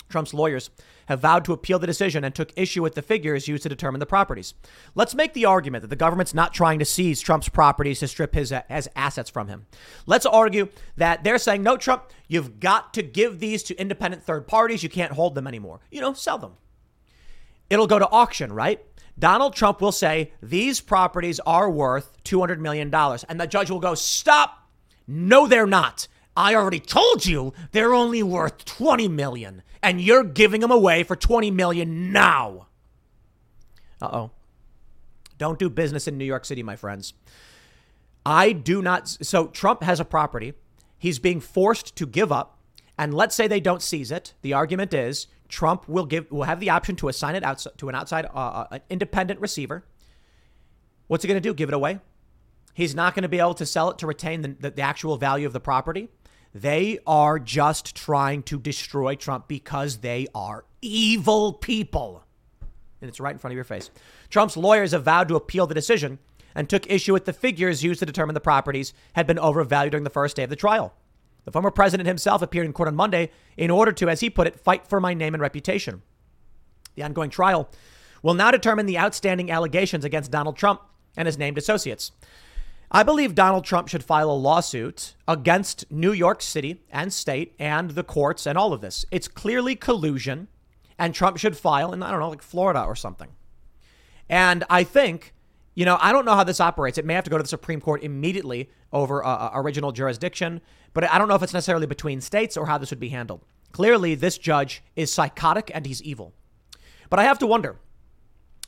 Trump's lawyers have vowed to appeal the decision and took issue with the figures used to determine the properties. Let's make the argument that the government's not trying to seize Trump's properties to strip his, assets from him. Let's argue that they're saying, no, Trump, you've got to give these to independent third parties. You can't hold them anymore. You know, sell them. It'll go to auction, right? Donald Trump will say, these properties are worth $200 million. And the judge will go, stop. No, they're not. I already told you they're only worth 20 million and you're giving them away for 20 million now. Uh-oh. Don't do business in New York City, my friends. I do not so Trump has a property he's being forced to give up and let's say they don't seize it. The argument is Trump will give will have the option to assign it out to an outside uh, uh an independent receiver. What's he going to do? Give it away? He's not going to be able to sell it to retain the, the, the actual value of the property. They are just trying to destroy Trump because they are evil people. And it's right in front of your face. Trump's lawyers have vowed to appeal the decision and took issue with the figures used to determine the properties had been overvalued during the first day of the trial. The former president himself appeared in court on Monday in order to, as he put it, fight for my name and reputation. The ongoing trial will now determine the outstanding allegations against Donald Trump and his named associates. I believe Donald Trump should file a lawsuit against New York City and state and the courts and all of this. It's clearly collusion, and Trump should file in, I don't know, like Florida or something. And I think, you know, I don't know how this operates. It may have to go to the Supreme Court immediately over uh, uh original jurisdiction, but I don't know if it's necessarily between states or how this would be handled. Clearly, this judge is psychotic and he's evil. But I have to wonder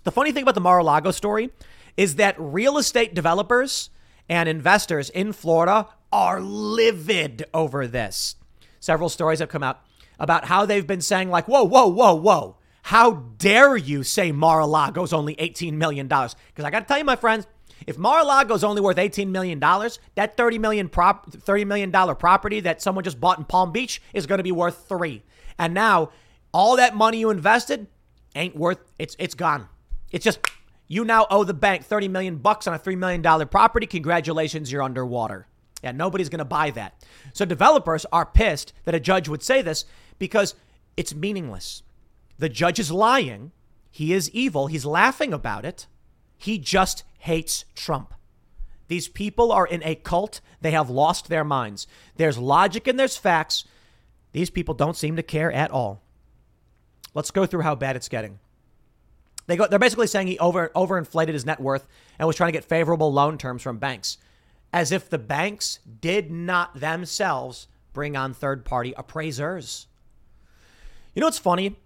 the funny thing about the Mar a Lago story is that real estate developers and investors in Florida are livid over this. Several stories have come out about how they've been saying, like, whoa, whoa, whoa, whoa. How dare you say Mar-a-Lago's only $18 million? Because I got to tell you, my friends, if Mar-a-Lago's only worth $18 million, that 30 million, prop, $30 million property that someone just bought in Palm Beach is going to be worth three. And now all that money you invested ain't worth, it's, it's gone. It's just, You now owe the bank 30 million bucks on a 3 million dollar property. Congratulations, you're underwater. Yeah, nobody's going to buy that. So developers are pissed that a judge would say this because it's meaningless. The judge is lying. He is evil. He's laughing about it. He just hates Trump. These people are in a cult. They have lost their minds. There's logic and there's facts. These people don't seem to care at all. Let's go through how bad it's getting. They go, they're basically saying he over overinflated his net worth and was trying to get favorable loan terms from banks, as if the banks did not themselves bring on third party appraisers. You know what's funny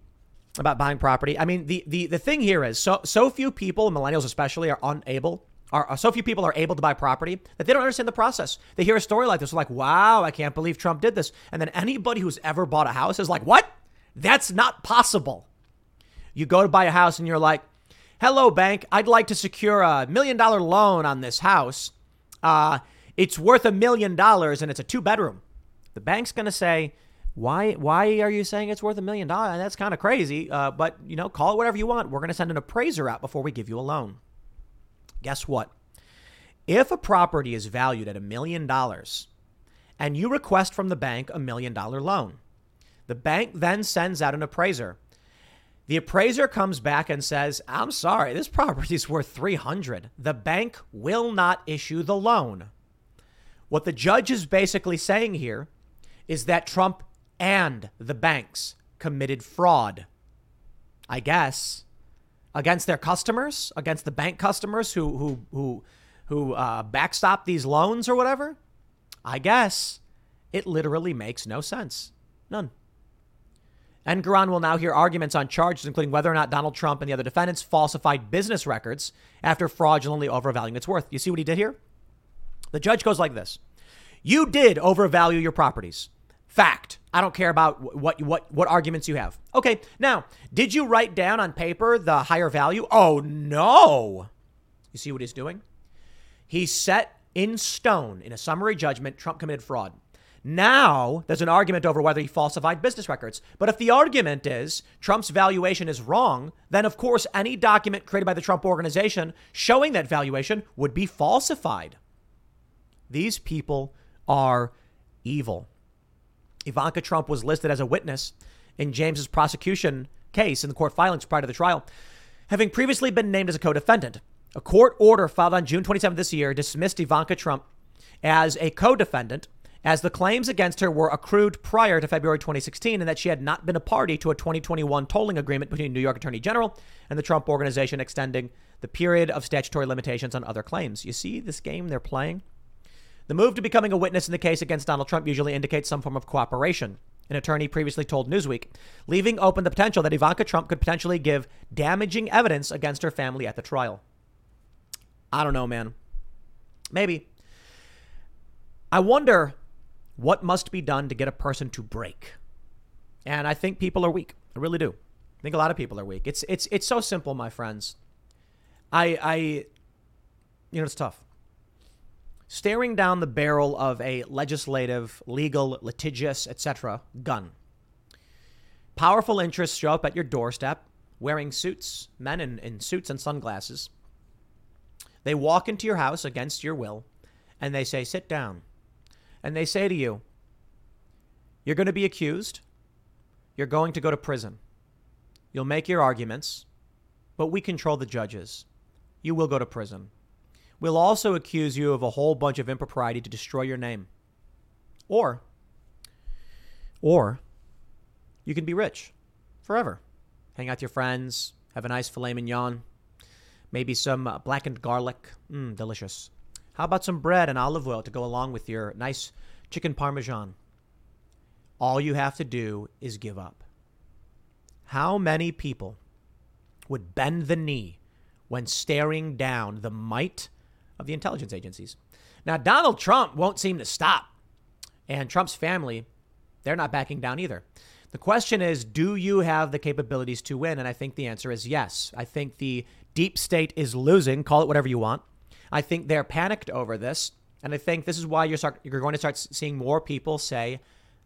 about buying property? I mean, the, the, the thing here is so so few people, millennials especially, are unable are so few people are able to buy property that they don't understand the process. They hear a story like this, like, wow, I can't believe Trump did this. And then anybody who's ever bought a house is like, what? That's not possible. You go to buy a house and you're like, hello, bank, I'd like to secure a million dollar loan on this house. Uh, it's worth a million dollars and it's a two bedroom. The bank's to say, why, why are you saying it's worth a million dollars? That's kind of crazy. Uh, but, you know, call it whatever you want. We're going to send an appraiser out before we give you a loan. Guess what? If a property is valued at a million dollars and you request from the bank a million dollar loan, the bank then sends out an appraiser. The appraiser comes back and says, "I'm sorry, this property is worth 300." The bank will not issue the loan. What the judge is basically saying here is that Trump and the banks committed fraud. I guess against their customers, against the bank customers who who who who uh, backstop these loans or whatever. I guess it literally makes no sense. None. Engoron will now hear arguments on charges, including whether or not Donald Trump and the other defendants falsified business records after fraudulently overvaluing its worth. You see what he did here? The judge goes like this You did overvalue your properties. Fact. I don't care about what what what arguments you have. Okay. Now, did you write down on paper the higher value? Oh no. You see what he's doing? He set in stone in a summary judgment Trump committed fraud. Now, there's an argument over whether he falsified business records. But if the argument is Trump's valuation is wrong, then of course any document created by the Trump organization showing that valuation would be falsified. These people are evil. Ivanka Trump was listed as a witness in James's prosecution case in the court filings prior to the trial, having previously been named as a co-defendant. A court order filed on June 27 this year dismissed Ivanka Trump as a co-defendant as the claims against her were accrued prior to February 2016 and that she had not been a party to a 2021 tolling agreement between New York Attorney General and the Trump organization extending the period of statutory limitations on other claims. You see this game they're playing? The move to becoming a witness in the case against Donald Trump usually indicates some form of cooperation. An attorney previously told Newsweek, leaving open the potential that Ivanka Trump could potentially give damaging evidence against her family at the trial. I don't know, man. Maybe. I wonder what must be done to get a person to break. And I think people are weak. I really do. I think a lot of people are weak. It's it's it's so simple, my friends. I I you know, it's tough staring down the barrel of a legislative, legal, litigious, etc. gun. Powerful interests show up at your doorstep wearing suits, men in, in suits and sunglasses. They walk into your house against your will and they say, Sit down. And they say to you, You're going to be accused. You're going to go to prison. You'll make your arguments, but we control the judges. You will go to prison. We'll also accuse you of a whole bunch of impropriety to destroy your name. Or, or you can be rich forever. Hang out with your friends, have a nice filet mignon, maybe some uh, blackened garlic. Mmm, delicious. How about some bread and olive oil to go along with your nice chicken parmesan? All you have to do is give up. How many people would bend the knee when staring down the might of the intelligence agencies. Now, Donald Trump won't seem to stop. And Trump's family, they're not backing down either. The question is do you have the capabilities to win? And I think the answer is yes. I think the deep state is losing, call it whatever you want. I think they're panicked over this. And I think this is why you're, start, you're going to start seeing more people say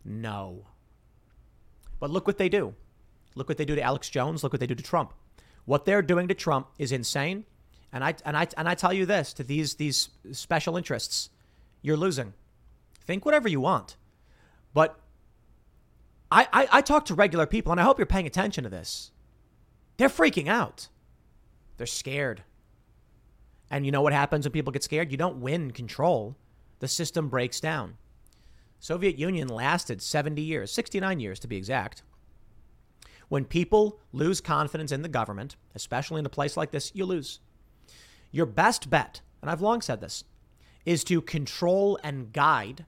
no. But look what they do. Look what they do to Alex Jones. Look what they do to Trump. What they're doing to Trump is insane. And I and I and I tell you this to these these special interests, you're losing. Think whatever you want, but I, I I talk to regular people, and I hope you're paying attention to this. They're freaking out. They're scared. And you know what happens when people get scared? You don't win control. The system breaks down. Soviet Union lasted 70 years, 69 years to be exact. When people lose confidence in the government, especially in a place like this, you lose. Your best bet, and I've long said this, is to control and guide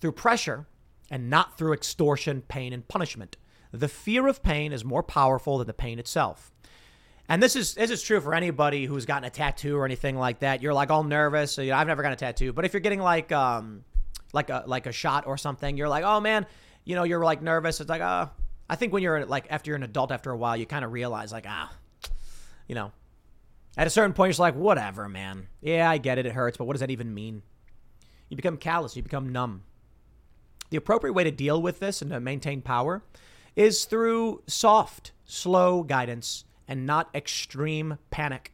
through pressure and not through extortion, pain, and punishment. The fear of pain is more powerful than the pain itself. And this is this is true for anybody who's gotten a tattoo or anything like that. You're like all nervous. So, you know, I've never gotten a tattoo, but if you're getting like um like a like a shot or something, you're like, oh man, you know, you're like nervous. It's like, uh, I think when you're like after you're an adult after a while, you kind of realize like, ah, you know, at a certain point, you're just like, whatever, man. Yeah, I get it. It hurts, but what does that even mean? You become callous. You become numb. The appropriate way to deal with this and to maintain power is through soft, slow guidance and not extreme panic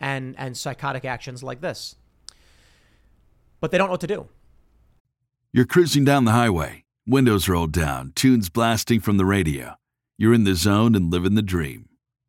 and, and psychotic actions like this. But they don't know what to do. You're cruising down the highway, windows rolled down, tunes blasting from the radio. You're in the zone and living the dream.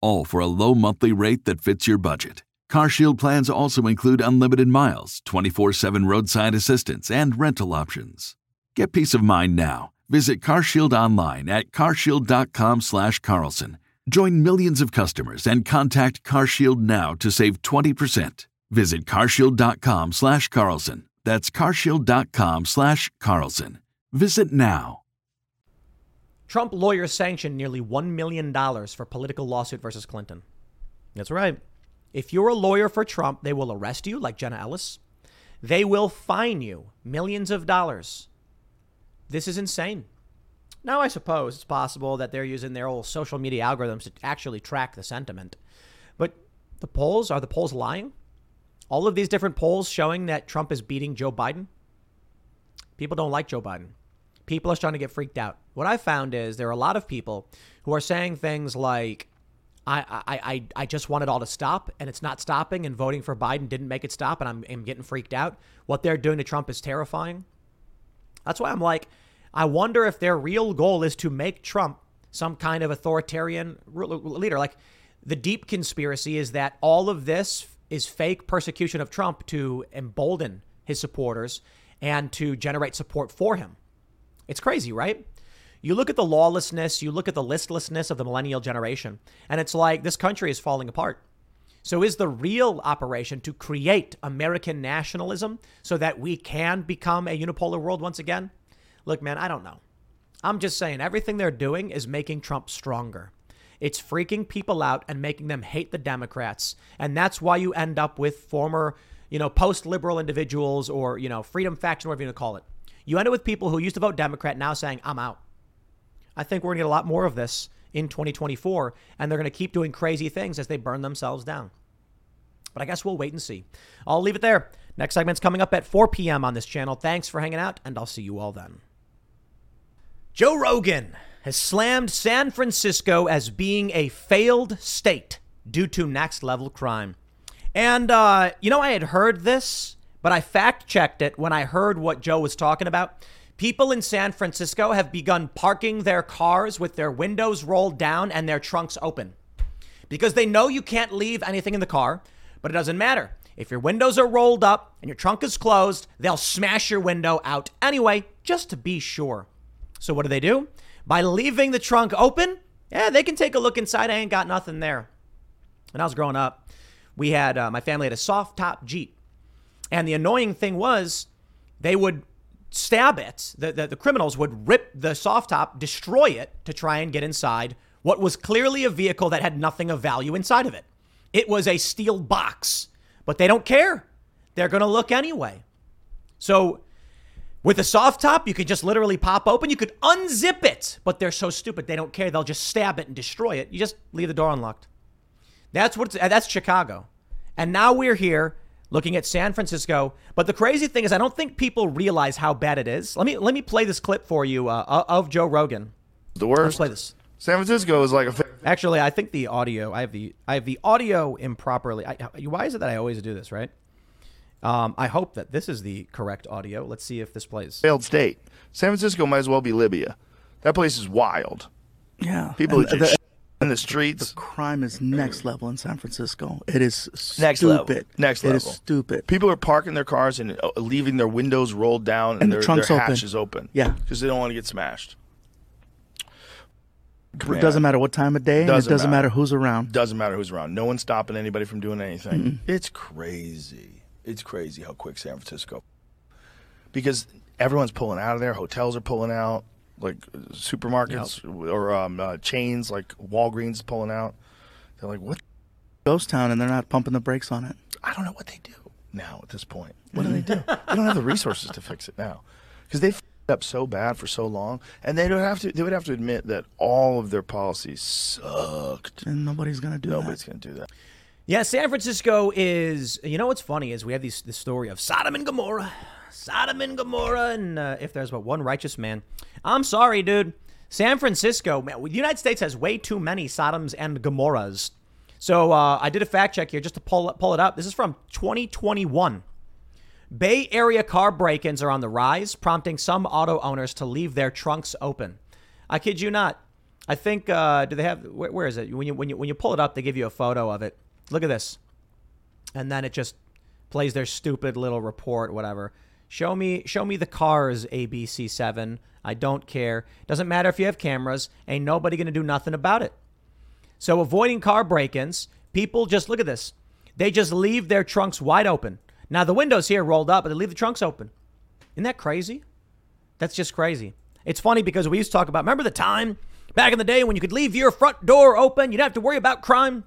all for a low monthly rate that fits your budget. CarShield plans also include unlimited miles, 24/7 roadside assistance, and rental options. Get peace of mind now. Visit CarShield online at carshield.com slash Carlson. Join millions of customers and contact CarShield now to save 20%. Visit carshield.com slash Carlson. That's carshield.com slash Carlson. Visit now. Trump lawyers sanctioned nearly $1 million for political lawsuit versus Clinton. That's right. If you're a lawyer for Trump, they will arrest you, like Jenna Ellis. They will fine you millions of dollars. This is insane. Now, I suppose it's possible that they're using their old social media algorithms to actually track the sentiment. But the polls, are the polls lying? All of these different polls showing that Trump is beating Joe Biden? People don't like Joe Biden. People are starting to get freaked out. What I found is there are a lot of people who are saying things like, I, I, I, I just want it all to stop and it's not stopping and voting for Biden didn't make it stop and I'm, I'm getting freaked out. What they're doing to Trump is terrifying. That's why I'm like, I wonder if their real goal is to make Trump some kind of authoritarian leader. Like the deep conspiracy is that all of this is fake persecution of Trump to embolden his supporters and to generate support for him. It's crazy, right? You look at the lawlessness, you look at the listlessness of the millennial generation, and it's like this country is falling apart. So, is the real operation to create American nationalism so that we can become a unipolar world once again? Look, man, I don't know. I'm just saying everything they're doing is making Trump stronger. It's freaking people out and making them hate the Democrats. And that's why you end up with former, you know, post liberal individuals or, you know, freedom faction, whatever you want to call it. You end up with people who used to vote Democrat now saying, I'm out. I think we're going to get a lot more of this in 2024, and they're going to keep doing crazy things as they burn themselves down. But I guess we'll wait and see. I'll leave it there. Next segment's coming up at 4 p.m. on this channel. Thanks for hanging out, and I'll see you all then. Joe Rogan has slammed San Francisco as being a failed state due to next level crime. And, uh, you know, I had heard this, but I fact checked it when I heard what Joe was talking about. People in San Francisco have begun parking their cars with their windows rolled down and their trunks open because they know you can't leave anything in the car, but it doesn't matter. If your windows are rolled up and your trunk is closed, they'll smash your window out anyway, just to be sure. So, what do they do? By leaving the trunk open, yeah, they can take a look inside. I ain't got nothing there. When I was growing up, we had, uh, my family had a soft top Jeep. And the annoying thing was, they would stab it. The, the, the criminals would rip the soft top, destroy it to try and get inside what was clearly a vehicle that had nothing of value inside of it. It was a steel box, but they don't care. they're going to look anyway. So with a soft top, you could just literally pop open. You could unzip it, but they're so stupid they don't care. They'll just stab it and destroy it. You just leave the door unlocked. That's what that's Chicago. And now we're here looking at San Francisco. But the crazy thing is, I don't think people realize how bad it is. Let me let me play this clip for you uh, of Joe Rogan. The worst. Let's play this. San Francisco is like a. Actually, I think the audio. I have the I have the audio improperly. I, why is it that I always do this? Right. Um, I hope that this is the correct audio. Let's see if this plays. Failed state. San Francisco might as well be Libya. That place is wild. Yeah, People And are just in the streets. The crime is next level in San Francisco. It is Next level. Next level. It is stupid. People are parking their cars and uh, leaving their windows rolled down and, And the their, trunks their open. hatches open. Yeah. because they don't want to get smashed. It doesn't matter what time of day. and Doesn't it doesn't matter. matter. who's around. Doesn't matter who's around. No one's stopping anybody from doing anything. It's crazy. It's crazy how quick San Francisco. Because everyone's pulling out of there. Hotels are pulling out. Like uh, supermarkets or um, uh, chains like Walgreens pulling out. They're like, what? Ghost town, and they're not pumping the brakes on it. I don't know what they do now at this point. What do they do? they don't have the resources to fix it now because they've f***ed up so bad for so long, and they don't have to. They would have to admit that all of their policies sucked. And nobody's gonna do Nobody's that. going to do that. Yeah, San Francisco is. You know what's funny is we have these this story of Sodom and Gomorrah, Sodom and Gomorrah, and uh, if there's but one righteous man, I'm sorry, dude. San Francisco, man, the United States has way too many Sodoms and Gomorrahs. So uh, I did a fact check here just to pull pull it up. This is from 2021. Bay Area car break-ins are on the rise, prompting some auto owners to leave their trunks open. I kid you not. I think uh, do they have where, where is it? When you when you when you pull it up, they give you a photo of it. Look at this, and then it just plays their stupid little report, whatever. Show me show me the cars ABC7. I don't care. Doesn't matter if you have cameras. Ain't nobody gonna do nothing about it. So avoiding car break-ins, people just look at this. They just leave their trunks wide open. Now the windows here rolled up, but they leave the trunks open. Isn't that crazy? That's just crazy. It's funny because we used to talk about remember the time back in the day when you could leave your front door open, you didn't have to worry about crime.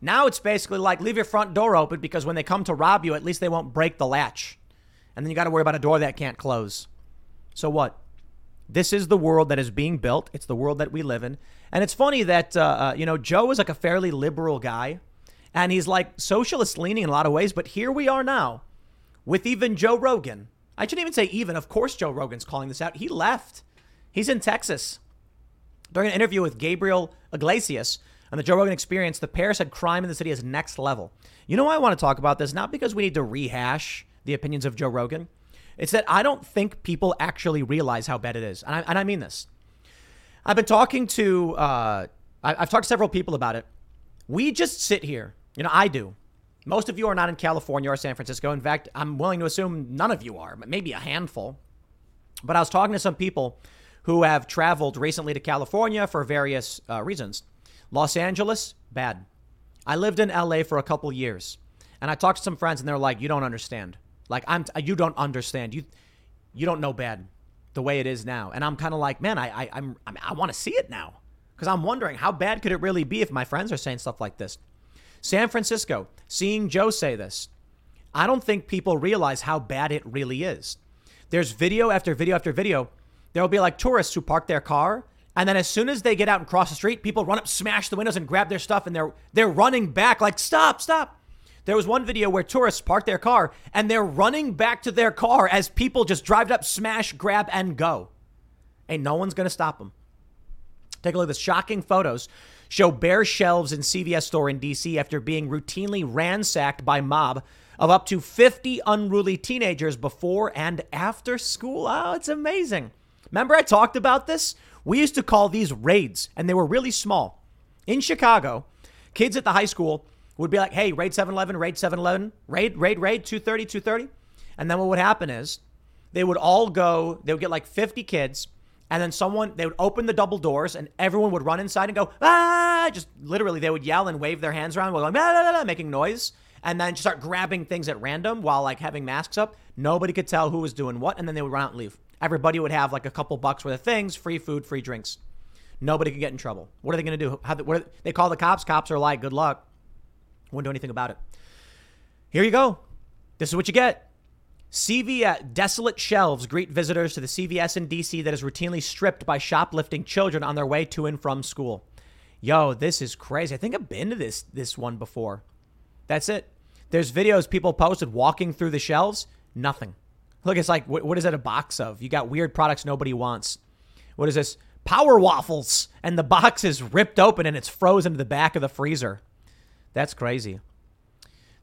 Now it's basically like leave your front door open because when they come to rob you, at least they won't break the latch. And then you got to worry about a door that can't close. So what? This is the world that is being built. It's the world that we live in. And it's funny that, uh, uh, you know, Joe is like a fairly liberal guy and he's like socialist leaning in a lot of ways. But here we are now with even Joe Rogan. I shouldn't even say even. Of course, Joe Rogan's calling this out. He left. He's in Texas. During an interview with Gabriel Iglesias on the Joe Rogan Experience, the pair said crime in the city is next level. You know why I want to talk about this? Not because we need to rehash the opinions of Joe Rogan. It's that I don't think people actually realize how bad it is. And I, and I mean this. I've been talking to, uh, I, I've talked to several people about it. We just sit here. You know, I do. Most of you are not in California or San Francisco. In fact, I'm willing to assume none of you are, but maybe a handful. But I was talking to some people who have traveled recently to California for various uh, reasons. Los Angeles, bad. I lived in LA for a couple years, and I talked to some friends, and they're like, "You don't understand. Like, I'm. You don't understand. You, you don't know bad, the way it is now." And I'm kind of like, "Man, I, I, I'm, I'm I want to see it now, because I'm wondering how bad could it really be if my friends are saying stuff like this." San Francisco, seeing Joe say this, I don't think people realize how bad it really is. There's video after video after video. There will be like tourists who park their car, and then as soon as they get out and cross the street, people run up, smash the windows, and grab their stuff, and they're they're running back like stop, stop. There was one video where tourists park their car and they're running back to their car as people just drive up, smash, grab, and go. Ain't no one's gonna stop them. Take a look at this. Shocking photos show bare shelves in CVS store in DC after being routinely ransacked by mob of up to 50 unruly teenagers before and after school. Oh, it's amazing. Remember I talked about this? We used to call these raids and they were really small. In Chicago, kids at the high school would be like, "Hey, raid 7-Eleven, raid 7-Eleven, raid raid raid 230 230." And then what would happen is they would all go, they would get like 50 kids and then someone, they would open the double doors and everyone would run inside and go, ah, just literally they would yell and wave their hands around going, making noise and then just start grabbing things at random while like having masks up. Nobody could tell who was doing what. And then they would run out and leave. Everybody would have like a couple bucks worth of things, free food, free drinks. Nobody could get in trouble. What are they going to do? How, what are, they call the cops. Cops are like, good luck. Wouldn't do anything about it. Here you go. This is what you get. CVS desolate shelves greet visitors to the CVS in DC that is routinely stripped by shoplifting children on their way to and from school. Yo, this is crazy. I think I've been to this this one before. That's it. There's videos people posted walking through the shelves. Nothing. Look, it's like what, what is that a box of? You got weird products nobody wants. What is this? Power waffles, and the box is ripped open and it's frozen to the back of the freezer. That's crazy.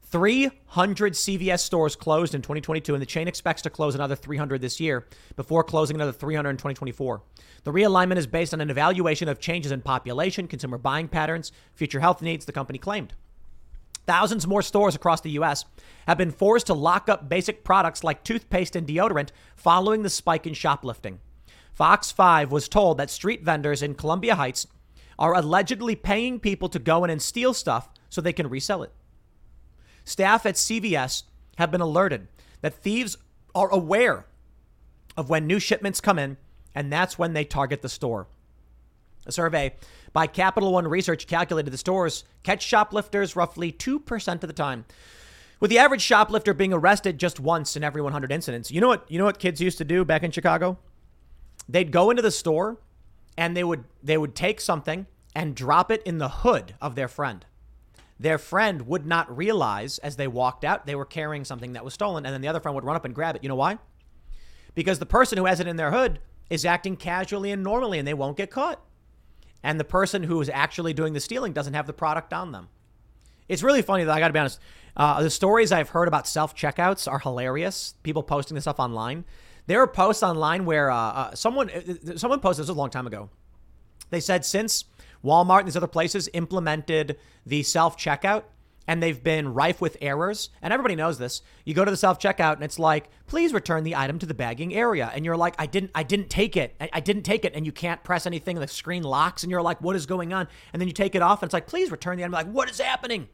300 CVS stores closed in 2022, and the chain expects to close another 300 this year before closing another 300 in 2024. The realignment is based on an evaluation of changes in population, consumer buying patterns, future health needs, the company claimed. Thousands more stores across the U.S. have been forced to lock up basic products like toothpaste and deodorant following the spike in shoplifting. Fox 5 was told that street vendors in Columbia Heights are allegedly paying people to go in and steal stuff so they can resell it. Staff at CVS have been alerted that thieves are aware of when new shipments come in, and that's when they target the store. A survey by Capital One Research calculated the stores catch shoplifters roughly 2% of the time. With the average shoplifter being arrested just once in every 100 incidents. You know what you know what kids used to do back in Chicago? They'd go into the store and they would they would take something and drop it in the hood of their friend their friend would not realize as they walked out they were carrying something that was stolen, and then the other friend would run up and grab it. You know why? Because the person who has it in their hood is acting casually and normally, and they won't get caught. And the person who is actually doing the stealing doesn't have the product on them. It's really funny that I got to be honest. Uh, the stories I've heard about self checkouts are hilarious. People posting this stuff online. There are posts online where uh, uh, someone uh, someone posted this a long time ago. They said since Walmart and these other places implemented the self checkout and they've been rife with errors. And everybody knows this. You go to the self checkout and it's like, please return the item to the bagging area. And you're like, I didn't, I didn't take it. I, I didn't take it. And you can't press anything. The screen locks and you're like, what is going on? And then you take it off and it's like, please return the item. like, what is happening?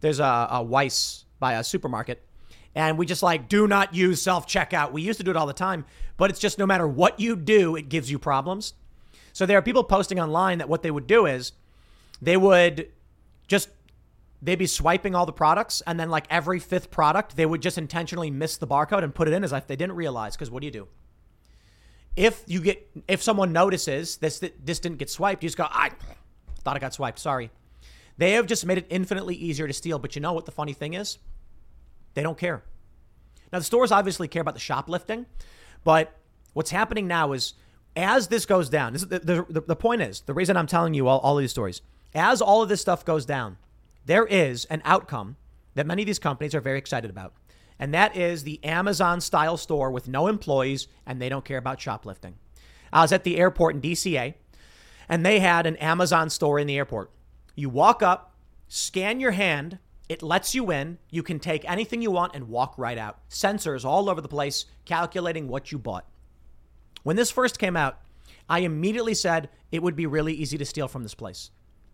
There's a, a Weis by a supermarket. And we just like, do not use self checkout. We used to do it all the time, but it's just no matter what you do, it gives you problems. So there are people posting online that what they would do is they would just they'd be swiping all the products and then like every fifth product they would just intentionally miss the barcode and put it in as if they didn't realize because what do you do? If you get if someone notices this this didn't get swiped you just go i thought i got swiped sorry. They have just made it infinitely easier to steal but you know what the funny thing is? They don't care. Now the stores obviously care about the shoplifting but what's happening now is as this goes down, this the, the, the, point is the reason I'm telling you all, all of these stories, as all of this stuff goes down, there is an outcome that many of these companies are very excited about. And that is the Amazon style store with no employees and they don't care about shoplifting. I was at the airport in DCA and they had an Amazon store in the airport. You walk up, scan your hand, it lets you in. You can take anything you want and walk right out. Sensors all over the place calculating what you bought. When this first came out, I immediately said it would be really easy to steal from this place.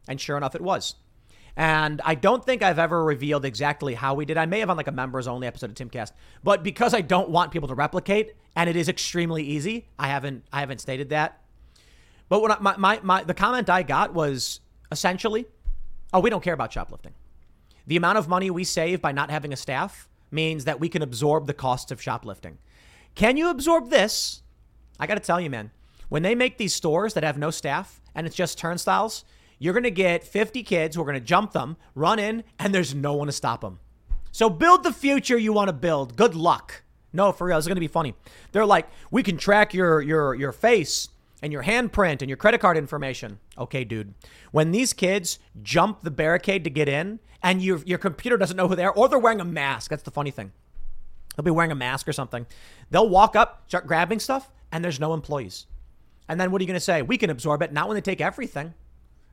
And sure enough, it was. And I don't think I've ever revealed exactly how we did. I may have on like a members only episode of Timcast, but because I don't want people to replicate, and it is extremely easy, I haven't I haven't stated that. But when I, my, my, my the comment I got was essentially, oh, we don't care about shoplifting. The amount of money we save by not having a staff means that we can absorb the costs of shoplifting. Can you absorb this I got to tell you, man, when they make these stores that have no staff and it's just turnstiles, you're going to get 50 kids who are going to jump them, run in, and there's no one to stop them. So build the future you want to build. Good luck. No, for real, it's going to be funny. They're like, we can track your your your face and your handprint and your credit card information. Okay, dude. When these kids jump the barricade to get in and your your computer doesn't know who they are or they're wearing a mask. That's the funny thing. They'll be wearing a mask or something. They'll walk up, start grabbing stuff, and there's no employees. And then what are you going to say? We can absorb it. Not when they take everything.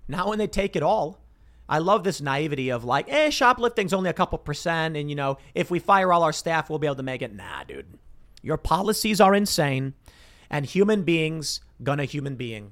Not when they take it all. I love this naivety of like, eh, shoplifting's only a couple percent. And, you know, if we fire all our staff, we'll be able to make it. Nah, dude. Your policies are insane. And human beings gonna human being.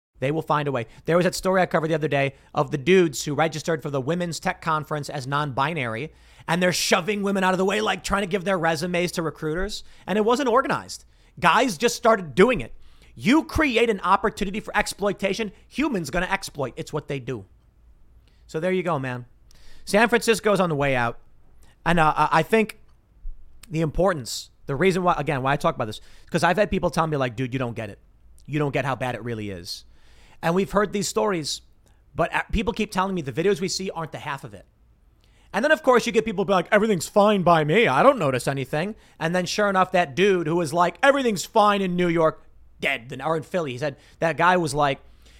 They will find a way. There was that story I covered the other day of the dudes who registered for the women's tech conference as non-binary, and they're shoving women out of the way, like trying to give their resumes to recruiters, and it wasn't organized. Guys just started doing it. You create an opportunity for exploitation, humans gonna exploit. It's what they do. So there you go, man. San Francisco's on the way out, and uh, I think the importance, the reason why, again, why I talk about this, because I've had people tell me like, dude, you don't get it. You don't get how bad it really is. And we've heard these stories, but uh, people keep telling me the videos we see aren't the half of it. And then, of course, you get people be like, everything's fine by me. I don't notice anything. And then, sure enough, that dude who was like, everything's fine in New York, dead. Or in Philly, he said that guy was like,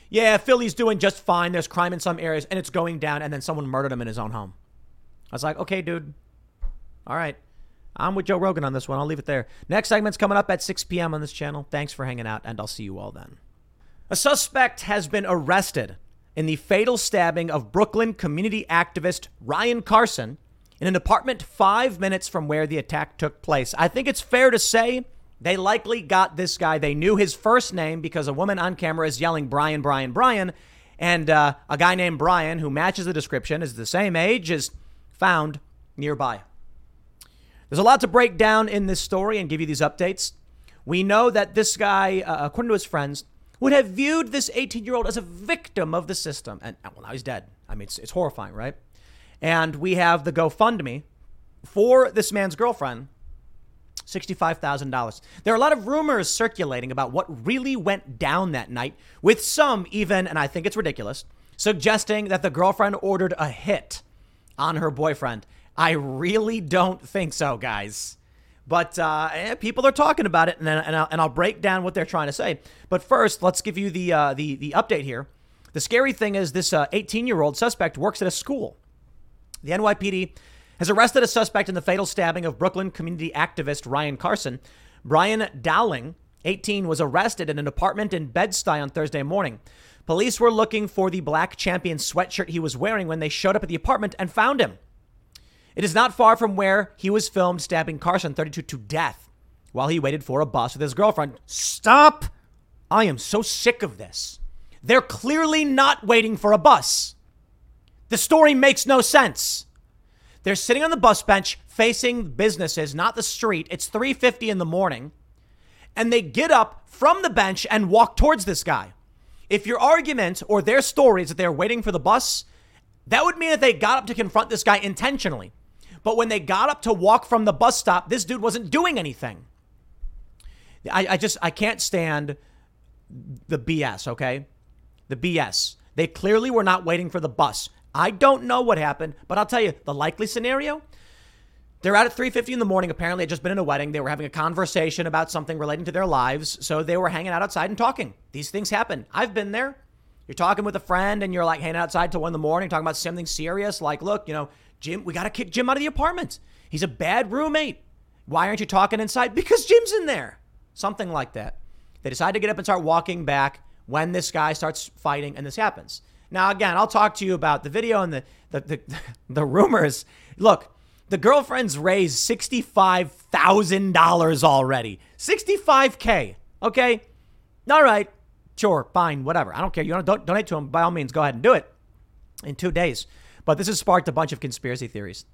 yeah, Philly's doing just fine. There's crime in some areas and it's going down. And then someone murdered him in his own home. I was like, okay, dude. All right. I'm with Joe Rogan on this one. I'll leave it there. Next segment's coming up at 6 p.m. on this channel. Thanks for hanging out, and I'll see you all then. A suspect has been arrested in the fatal stabbing of Brooklyn community activist Ryan Carson in an apartment five minutes from where the attack took place. I think it's fair to say they likely got this guy. They knew his first name because a woman on camera is yelling Brian, Brian, Brian. And uh, a guy named Brian, who matches the description, is the same age, is found nearby. There's a lot to break down in this story and give you these updates. We know that this guy, uh, according to his friends, would have viewed this 18 year old as a victim of the system. And uh, well, now he's dead. I mean, it's, it's horrifying, right? And we have the GoFundMe for this man's girlfriend $65,000. There are a lot of rumors circulating about what really went down that night, with some even, and I think it's ridiculous, suggesting that the girlfriend ordered a hit on her boyfriend. I really don't think so, guys. But uh, people are talking about it, and, and, I'll, and I'll break down what they're trying to say. But first, let's give you the, uh, the, the update here. The scary thing is this 18 uh, year old suspect works at a school. The NYPD has arrested a suspect in the fatal stabbing of Brooklyn community activist Ryan Carson. Brian Dowling, 18, was arrested in an apartment in Bed-Stuy on Thursday morning. Police were looking for the black champion sweatshirt he was wearing when they showed up at the apartment and found him. It is not far from where he was filmed stabbing Carson 32 to death while he waited for a bus with his girlfriend. Stop! I am so sick of this. They're clearly not waiting for a bus. The story makes no sense. They're sitting on the bus bench facing businesses, not the street. It's 3:50 in the morning. And they get up from the bench and walk towards this guy. If your argument or their story is that they're waiting for the bus, that would mean that they got up to confront this guy intentionally. But when they got up to walk from the bus stop, this dude wasn't doing anything. I, I just, I can't stand the BS, okay? The BS. They clearly were not waiting for the bus. I don't know what happened, but I'll tell you the likely scenario. They're out at 3:50 in the morning. Apparently, had just been in a wedding. They were having a conversation about something relating to their lives, so they were hanging out outside and talking. These things happen. I've been there. You're talking with a friend, and you're like hanging outside till one in the morning, talking about something serious. Like, look, you know, Jim, we got to kick Jim out of the apartment. He's a bad roommate. Why aren't you talking inside? Because Jim's in there. Something like that. They decide to get up and start walking back when this guy starts fighting and this happens. Now, again, I'll talk to you about the video and the, the, the, the rumors. Look, the girlfriend's raised $65,000 already. 65K. Okay. All right. Sure. Fine. Whatever. I don't care. You want to donate to him? By all means, go ahead and do it in two days. But this has sparked a bunch of conspiracy theories.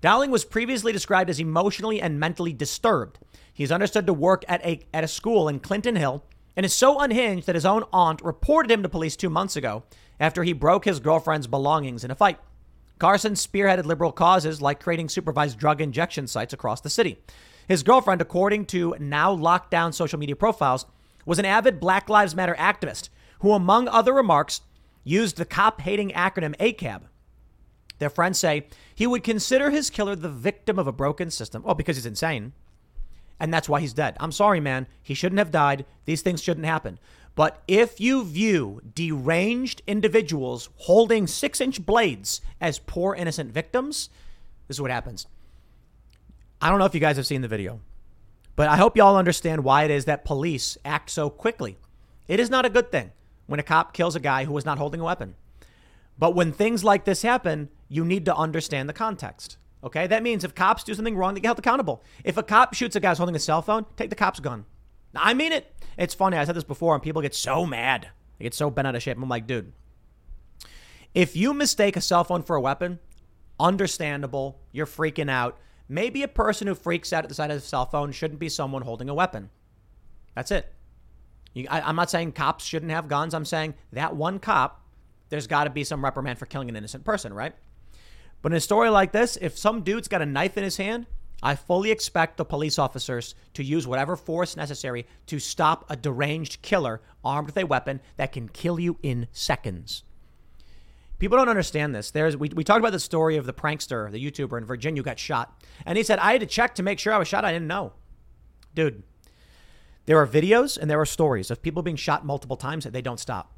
Dowling was previously described as emotionally and mentally disturbed. He's understood to work at a, at a school in Clinton Hill and is so unhinged that his own aunt reported him to police two months ago after he broke his girlfriend's belongings in a fight. Carson spearheaded liberal causes like creating supervised drug injection sites across the city. His girlfriend, according to now locked down social media profiles, was an avid Black Lives Matter activist who, among other remarks, used the cop hating acronym ACAB their friends say he would consider his killer the victim of a broken system. Oh, because he's insane. And that's why he's dead. I'm sorry, man. He shouldn't have died. These things shouldn't happen. But if you view deranged individuals holding six inch blades as poor innocent victims, this is what happens. I don't know if you guys have seen the video, but I hope y'all understand why it is that police act so quickly. It is not a good thing when a cop kills a guy who was not holding a weapon. But when things like this happen, you need to understand the context. Okay? That means if cops do something wrong, they get held accountable. If a cop shoots a guy who's holding a cell phone, take the cop's gun. I mean it. It's funny. I said this before, and people get so mad. They get so bent out of shape. I'm like, dude, if you mistake a cell phone for a weapon, understandable. You're freaking out. Maybe a person who freaks out at the sight of a cell phone shouldn't be someone holding a weapon. That's it. You, I, I'm not saying cops shouldn't have guns. I'm saying that one cop, there's got to be some reprimand for killing an innocent person, right? But in a story like this, if some dude's got a knife in his hand, I fully expect the police officers to use whatever force necessary to stop a deranged killer armed with a weapon that can kill you in seconds. People don't understand this. There's we, we talked about the story of the prankster, the YouTuber in Virginia who got shot. And he said, I had to check to make sure I was shot. I didn't know. Dude, there are videos and there are stories of people being shot multiple times that they don't stop.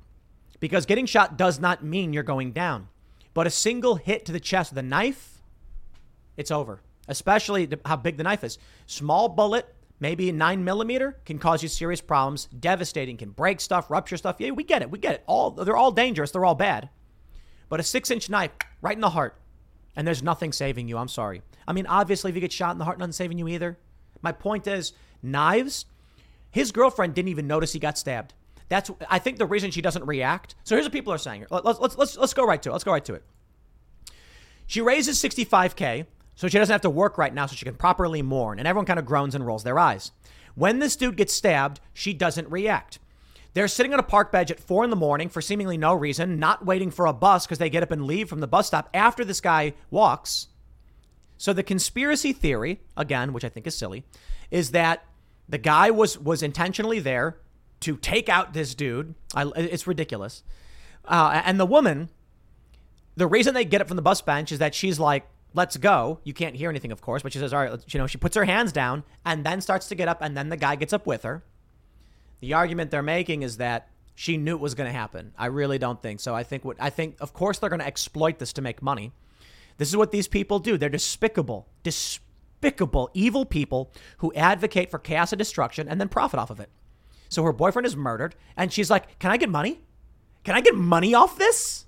Because getting shot does not mean you're going down. But a single hit to the chest with a knife, it's over. Especially how big the knife is. Small bullet, maybe nine millimeter, can cause you serious problems. Devastating, can break stuff, rupture stuff. Yeah, we get it. We get it. All they're all dangerous. They're all bad. But a six inch knife right in the heart, and there's nothing saving you. I'm sorry. I mean, obviously, if you get shot in the heart, nothing's saving you either. My point is, knives. His girlfriend didn't even notice he got stabbed. That's I think the reason she doesn't react. So here's what people are saying. Let's let's let's let's go right to it. Let's go right to it. She raises 65k so she doesn't have to work right now so she can properly mourn and everyone kind of groans and rolls their eyes. When this dude gets stabbed, she doesn't react. They're sitting on a park bench at four in the morning for seemingly no reason, not waiting for a bus because they get up and leave from the bus stop after this guy walks. So the conspiracy theory, again, which I think is silly, is that the guy was was intentionally there to take out this dude. I, it's ridiculous. Uh, and the woman, the reason they get up from the bus bench is that she's like, let's go. You can't hear anything, of course, but she says, all right, you know, she puts her hands down and then starts to get up, and then the guy gets up with her. The argument they're making is that she knew it was going to happen. I really don't think so. I think what I think, of course, they're going to exploit this to make money. This is what these people do. They're despicable, despicable, evil people who advocate for chaos and destruction and then profit off of it. So her boyfriend is murdered, and she's like, "Can I get money? Can I get money off this?"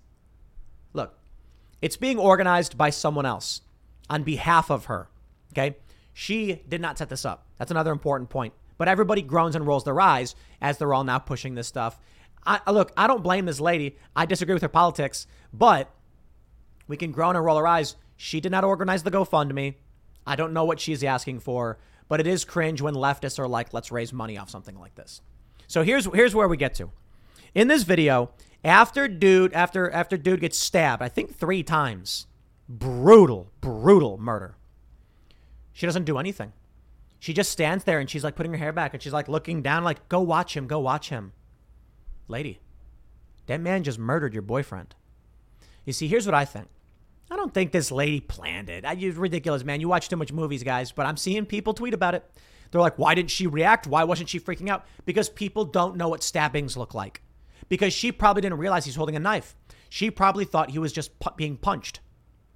Look, it's being organized by someone else on behalf of her. Okay, she did not set this up. That's another important point. But everybody groans and rolls their eyes as they're all now pushing this stuff. I, look, I don't blame this lady. I disagree with her politics, but we can groan and roll our eyes. She did not organize the GoFundMe. I don't know what she's asking for, but it is cringe when leftists are like, let's raise money off something like this. So here's here's where we get to. In this video, after dude after after dude gets stabbed, I think three times, brutal, brutal murder. She doesn't do anything. She just stands there and she's like putting her hair back and she's like looking down, like, go watch him, go watch him. Lady, that man just murdered your boyfriend. You see, here's what I think. I don't think this lady planned it. I, it's ridiculous, man. You watch too much movies, guys, but I'm seeing people tweet about it. They're like, why didn't she react? Why wasn't she freaking out? Because people don't know what stabbings look like. Because she probably didn't realize he's holding a knife. She probably thought he was just pu- being punched.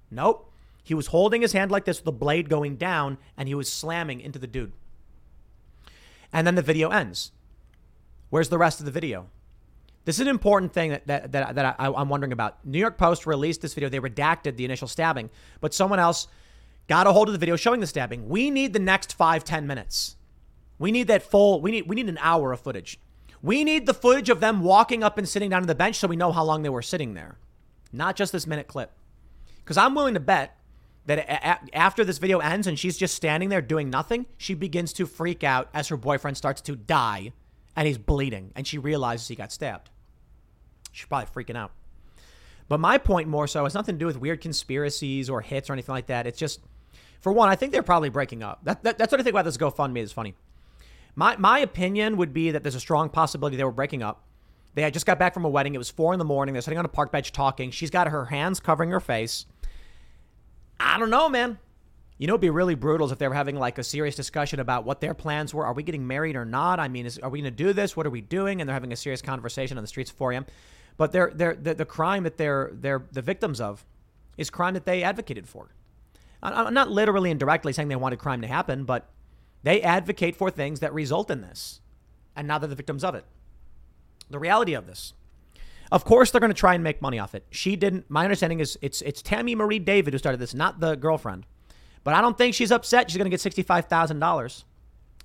Nope. He was holding his hand like this with the blade going down and he was slamming into the dude. And then the video ends. Where's the rest of the video? This is an important thing that, that, that, that I, I'm wondering about. New York Post released this video. They redacted the initial stabbing, but someone else got a hold of the video showing the stabbing. We need the next five, ten minutes. We need that full, we need, we need an hour of footage. We need the footage of them walking up and sitting down on the bench so we know how long they were sitting there. Not just this minute clip. Because I'm willing to bet that a- after this video ends and she's just standing there doing nothing, she begins to freak out as her boyfriend starts to die and he's bleeding and she realizes he got stabbed. She's probably freaking out. But my point more so has nothing to do with weird conspiracies or hits or anything like that. It's just, for one, I think they're probably breaking up. That, that, that's what I think about this GoFundMe is funny. My, my opinion would be that there's a strong possibility they were breaking up. They had just got back from a wedding. It was four in the morning. They're sitting on a park bench talking. She's got her hands covering her face. I don't know, man. You know, it'd be really brutal if they were having like a serious discussion about what their plans were. Are we getting married or not? I mean, is, are we going to do this? What are we doing? And they're having a serious conversation on the streets of 4 a.m. But they're, they're, the, the crime that they're, they're the victims of is crime that they advocated for. I'm not literally and directly saying they wanted crime to happen, but they advocate for things that result in this. And now they're the victims of it. The reality of this. Of course, they're going to try and make money off it. She didn't. My understanding is it's it's Tammy Marie David who started this, not the girlfriend. But I don't think she's upset. She's going to get sixty-five thousand dollars.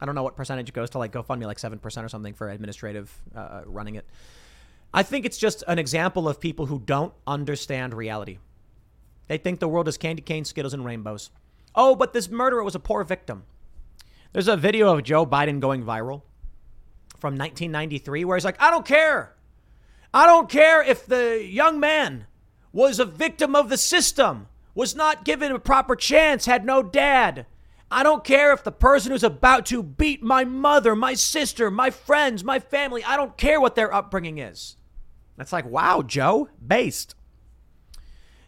I don't know what percentage it goes to, like GoFundMe, like seven percent or something for administrative uh, running it. I think it's just an example of people who don't understand reality. They think the world is candy cane, Skittles, and rainbows. Oh, but this murderer was a poor victim. There's a video of Joe Biden going viral from 1993 where he's like, I don't care. I don't care if the young man was a victim of the system, was not given a proper chance, had no dad. I don't care if the person who's about to beat my mother, my sister, my friends, my family, I don't care what their upbringing is. That's like, wow, Joe, based.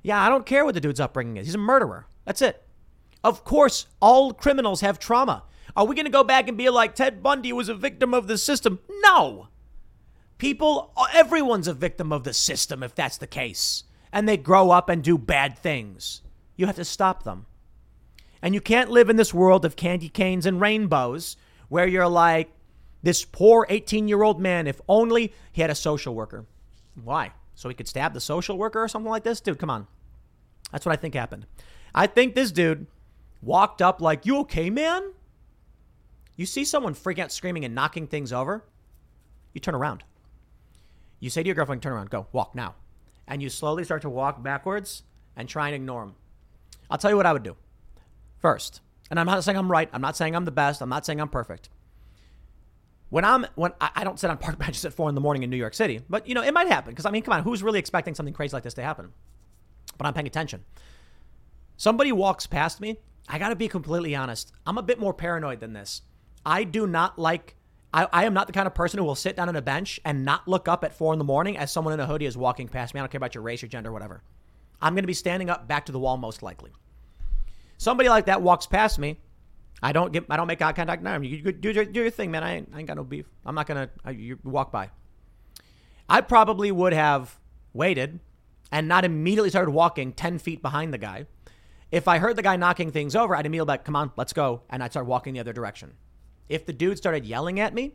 Yeah, I don't care what the dude's upbringing is. He's a murderer. That's it. Of course, all criminals have trauma. Are we going to go back and be like Ted Bundy was a victim of the system? No. People, everyone's a victim of the system if that's the case. And they grow up and do bad things. You have to stop them. And you can't live in this world of candy canes and rainbows where you're like, this poor 18 year old man, if only he had a social worker. Why? So he could stab the social worker or something like this? Dude, come on. That's what I think happened. I think this dude walked up like, You okay, man? You see someone freaking out, screaming, and knocking things over, you turn around. You say to your girlfriend, Turn around, go, walk now. And you slowly start to walk backwards and try and ignore him. I'll tell you what I would do. First, and I'm not saying I'm right, I'm not saying I'm the best, I'm not saying I'm perfect. When I'm when I, I don't sit on park benches at four in the morning in New York City, but you know it might happen because I mean, come on, who's really expecting something crazy like this to happen? But I'm paying attention. Somebody walks past me. I got to be completely honest. I'm a bit more paranoid than this. I do not like. I, I am not the kind of person who will sit down on a bench and not look up at four in the morning as someone in a hoodie is walking past me. I don't care about your race, your gender, whatever. I'm going to be standing up back to the wall most likely. Somebody like that walks past me. I don't get. I don't make eye contact. No, you, do, your, do your thing, man. I ain't, I ain't got no beef. I'm not gonna. I, you walk by. I probably would have waited and not immediately started walking 10 feet behind the guy. If I heard the guy knocking things over, I'd immediately like, come on, let's go. And I'd start walking the other direction. If the dude started yelling at me,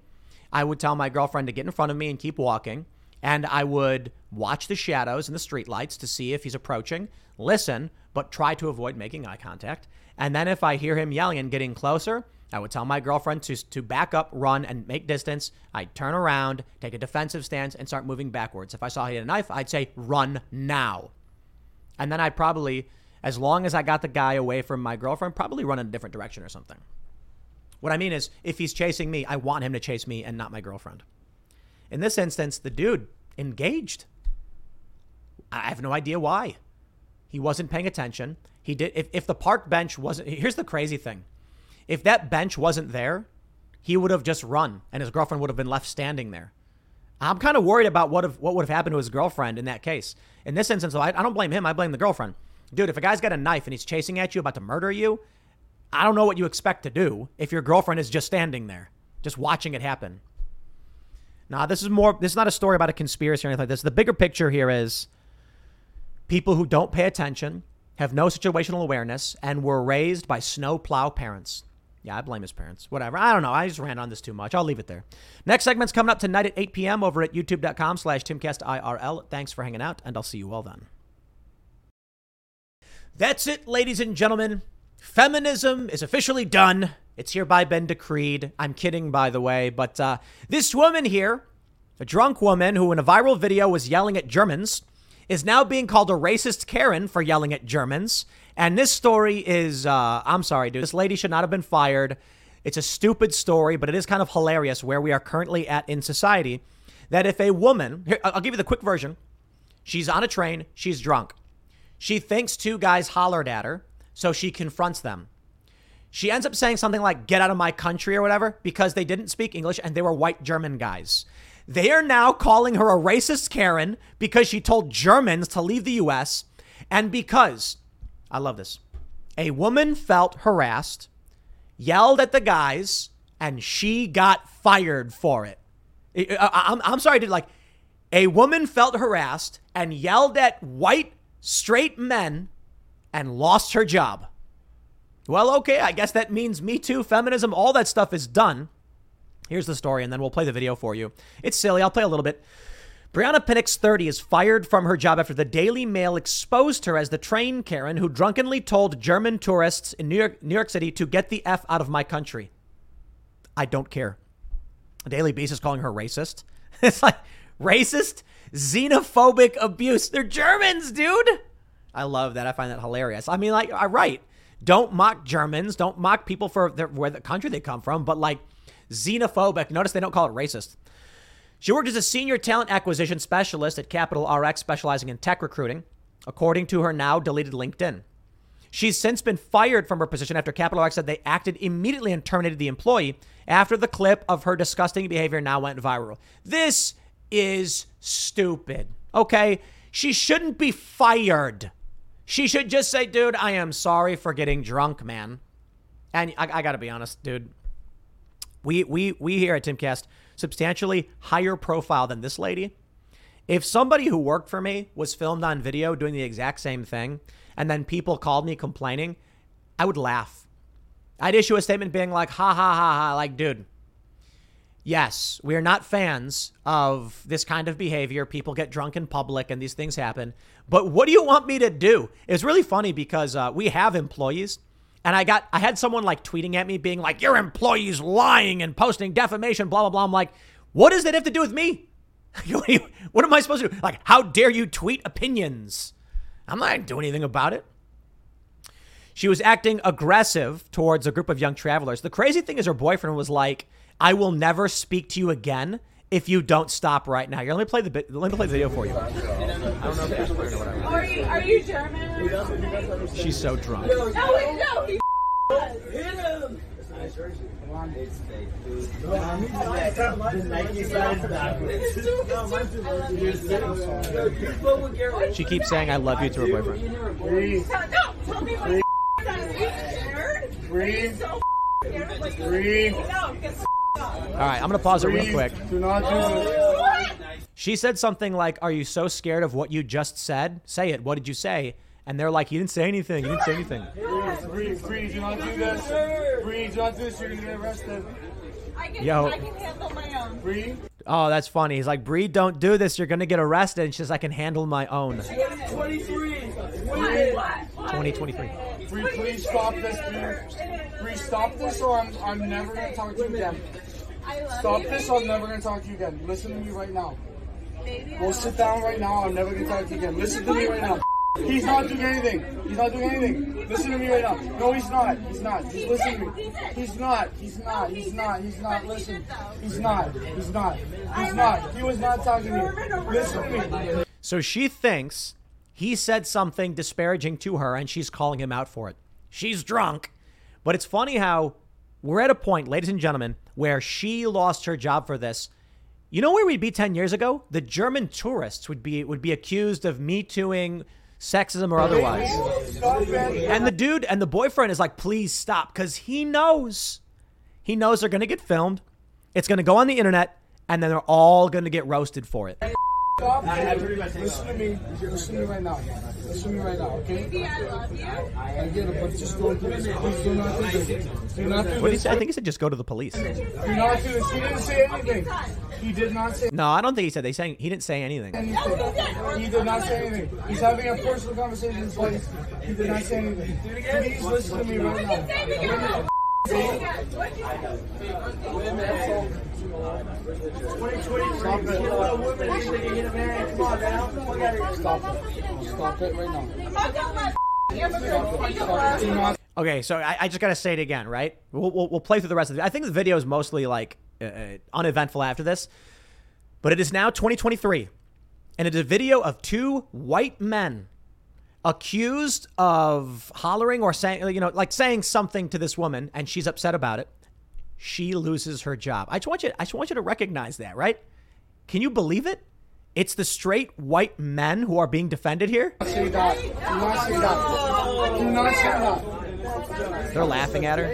I would tell my girlfriend to get in front of me and keep walking. And I would watch the shadows and the streetlights to see if he's approaching, listen, but try to avoid making eye contact. And then if I hear him yelling and getting closer, I would tell my girlfriend to, to back up, run, and make distance. I'd turn around, take a defensive stance, and start moving backwards. If I saw he had a knife, I'd say, run now. And then I'd probably, as long as I got the guy away from my girlfriend, probably run in a different direction or something. What I mean is, if he's chasing me, I want him to chase me and not my girlfriend. In this instance, the dude engaged. I have no idea why. He wasn't paying attention. He did. If, if the park bench wasn't, here's the crazy thing if that bench wasn't there, he would have just run and his girlfriend would have been left standing there. I'm kind of worried about what, if, what would have happened to his girlfriend in that case. In this instance, though, I, I don't blame him. I blame the girlfriend. Dude, if a guy's got a knife and he's chasing at you, about to murder you, I don't know what you expect to do if your girlfriend is just standing there, just watching it happen. Now, this is more, this is not a story about a conspiracy or anything like this. The bigger picture here is people who don't pay attention, have no situational awareness, and were raised by snowplow parents. Yeah, I blame his parents. Whatever. I don't know. I just ran on this too much. I'll leave it there. Next segment's coming up tonight at 8 p.m. over at youtube.com slash timcastirl. Thanks for hanging out, and I'll see you all then. That's it, ladies and gentlemen. Feminism is officially done. It's hereby been decreed. I'm kidding, by the way, but uh, this woman here, a drunk woman who in a viral video was yelling at Germans, is now being called a racist Karen for yelling at Germans. And this story is, uh, I'm sorry, dude. This lady should not have been fired. It's a stupid story, but it is kind of hilarious where we are currently at in society. That if a woman, here, I'll give you the quick version. She's on a train, she's drunk. She thinks two guys hollered at her, so she confronts them. She ends up saying something like, get out of my country or whatever, because they didn't speak English and they were white German guys. They are now calling her a racist Karen because she told Germans to leave the US and because I love this. A woman felt harassed, yelled at the guys, and she got fired for it. I'm, I'm sorry, dude. Like, a woman felt harassed and yelled at white straight men and lost her job. Well, okay, I guess that means Me Too, feminism, all that stuff is done. Here's the story, and then we'll play the video for you. It's silly. I'll play a little bit. Brianna Pinnix, 30, is fired from her job after the Daily Mail exposed her as the train Karen who drunkenly told German tourists in New York, New York City to get the F out of my country. I don't care. The Daily Beast is calling her racist. It's like racist, xenophobic abuse. They're Germans, dude. I love that. I find that hilarious. I mean, like, I right. Don't mock Germans. Don't mock people for their, where the country they come from. But like, xenophobic. Notice they don't call it racist. She worked as a senior talent acquisition specialist at Capital RX, specializing in tech recruiting, according to her now deleted LinkedIn. She's since been fired from her position after Capital RX said they acted immediately and terminated the employee after the clip of her disgusting behavior now went viral. This is stupid. Okay? She shouldn't be fired. She should just say, dude, I am sorry for getting drunk, man. And I, I gotta be honest, dude. We we we here at Timcast substantially higher profile than this lady. If somebody who worked for me was filmed on video doing the exact same thing, and then people called me complaining, I would laugh. I'd issue a statement being like, ha ha ha ha, like, dude, yes, we are not fans of this kind of behavior. People get drunk in public and these things happen. But what do you want me to do? It's really funny because uh, we have employees. And I got, I had someone like tweeting at me being like, your employee's lying and posting defamation, blah, blah, blah. I'm like, what does that have to do with me? what am I supposed to do? Like, how dare you tweet opinions? I'm not do anything about it. She was acting aggressive towards a group of young travelers. The crazy thing is, her boyfriend was like, I will never speak to you again if you don't stop right now. Here, let me play the bit, let me play the video for you. Are you, are you German? She's so drunk. No, no, he Hit him! She keeps saying I love you to her boyfriend. Breathe. No, tell me what Breathe. Breathe. All right, I'm gonna pause it real quick. Do not do this. She said something like, "Are you so scared of what you just said? Say it. What did you say?" And they're like, "You didn't say anything. You didn't say anything." Breathe, breathe, breathe. Do not do this. Breathe, do not do this. You're gonna get arrested. I can, Yo. I can handle my own. Breathe. Oh, that's funny. He's like, "Bree, don't do this. You're gonna get arrested." And she says, "I can handle my own." 23. What? What? 2023. Bree, please stop this, Bree. Bree, stop this or I'm, I'm never gonna talk to you again. I love Stop you. this or I'm never gonna talk to you again. Listen to me right now. Baby, I Go sit down right now. I'm never gonna talk to you again. Listen to me right now. He's not doing anything. He's not doing anything. Listen to me right now. No, he's not. He's not. Just listen to me. He's not. He's not. He's not. He's not. Listen. He's not. He's not. He's not. He was not talking to me. Listen to me. So she thinks he said something disparaging to her and she's calling him out for it. She's drunk. But it's funny how we're at a point, ladies and gentlemen, where she lost her job for this. You know where we'd be 10 years ago? The German tourists would be would be accused of me tooing sexism or otherwise. And the dude and the boyfriend is like, please stop, because he knows. He knows they're gonna get filmed. It's gonna go on the internet, and then they're all gonna get roasted for it. Stop. Listen to me. Listen to me right now. Listen to me right now, okay? Baby, I love you. I get it, but just don't do this. Please do not do this. Do not do What did he say? I think he said just go to the police. Do not do this. He didn't say anything. He did not say No, I don't think he said they saying he didn't say anything. He did not say anything. He's having a personal conversation. He did not say anything. Please listen to me right now. Okay, so I, I just gotta say it again, right? We'll, we'll, we'll play through the rest of it. I think the video is mostly like uh, uh, uneventful after this, but it is now 2023, and it is a video of two white men accused of hollering or saying, you know, like saying something to this woman, and she's upset about it. She loses her job. I just want you, I just want you to recognize that, right? Can you believe it? It's the straight white men who are being defended here. They're laughing at her.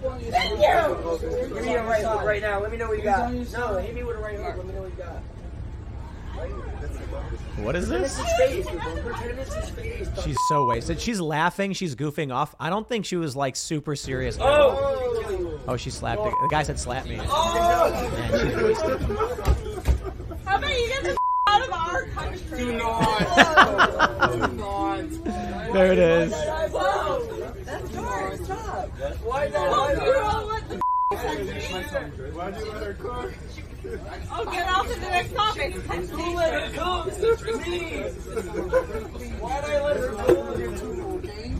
Thank you. Give me a right hook right now. Let me know what you got. No, hit me with a right hook. Let me know what you got. What is this? His face. Hit his face. She's so wasted. She's laughing. She's goofing off. I don't think she was like super serious. Oh. Oh, she slapped it. The guy said slap me. Oh. Man, she's wasted. How about you get the out of our country? Do not. Do not. There it is. Whoa. That's yours. Stop. Why Oh, not? you don't want the Why'd you let her cook? Oh, get off to the next topic. Who let her cook? Me. Why'd I let her cook? You two, okay?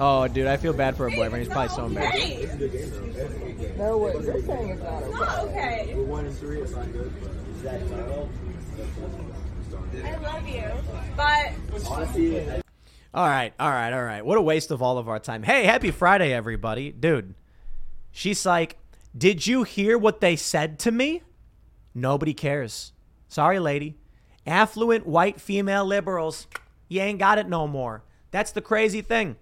Oh, dude, I feel bad for her boyfriend. He's probably so embarrassed. Hey. No way. You're saying it's not oh, okay. Not okay. one and three, it's not good. I love you. But All right, all right, all right. What a waste of all of our time. Hey, happy Friday, everybody. Dude, she's like, Did you hear what they said to me? Nobody cares. Sorry, lady. Affluent white female liberals, you ain't got it no more. That's the crazy thing.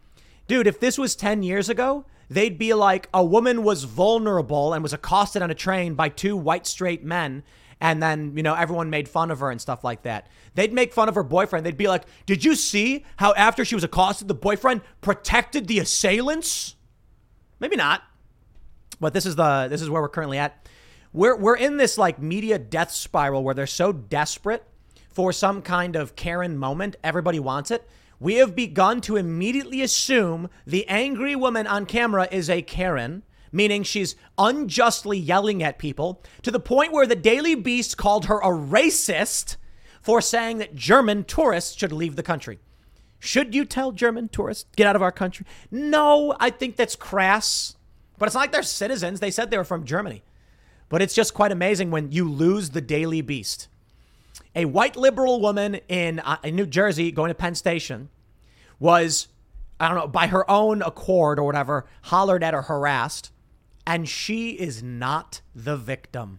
Dude, if this was 10 years ago, they'd be like a woman was vulnerable and was accosted on a train by two white straight men and then you know everyone made fun of her and stuff like that. They'd make fun of her boyfriend. They'd be like did you see how after she was accosted the boyfriend protected the assailants? Maybe not but this is the this is where we're currently at. We're we're in this like media death spiral where they're so desperate for some kind of Karen moment. Everybody wants it. We have begun to immediately assume the angry woman on camera is a Karen meaning she's unjustly yelling at people to the point where the Daily Beast called her a racist for saying that German tourists should leave the country. Should you tell German tourists get out of our country? No, I think that's crass. But it's not like they're citizens. They said they were from Germany. But it's just quite amazing when you lose the Daily Beast. A white liberal woman in, uh, in New Jersey going to Penn Station was, I don't know, by her own accord or whatever, hollered at or harassed. And she is not the victim.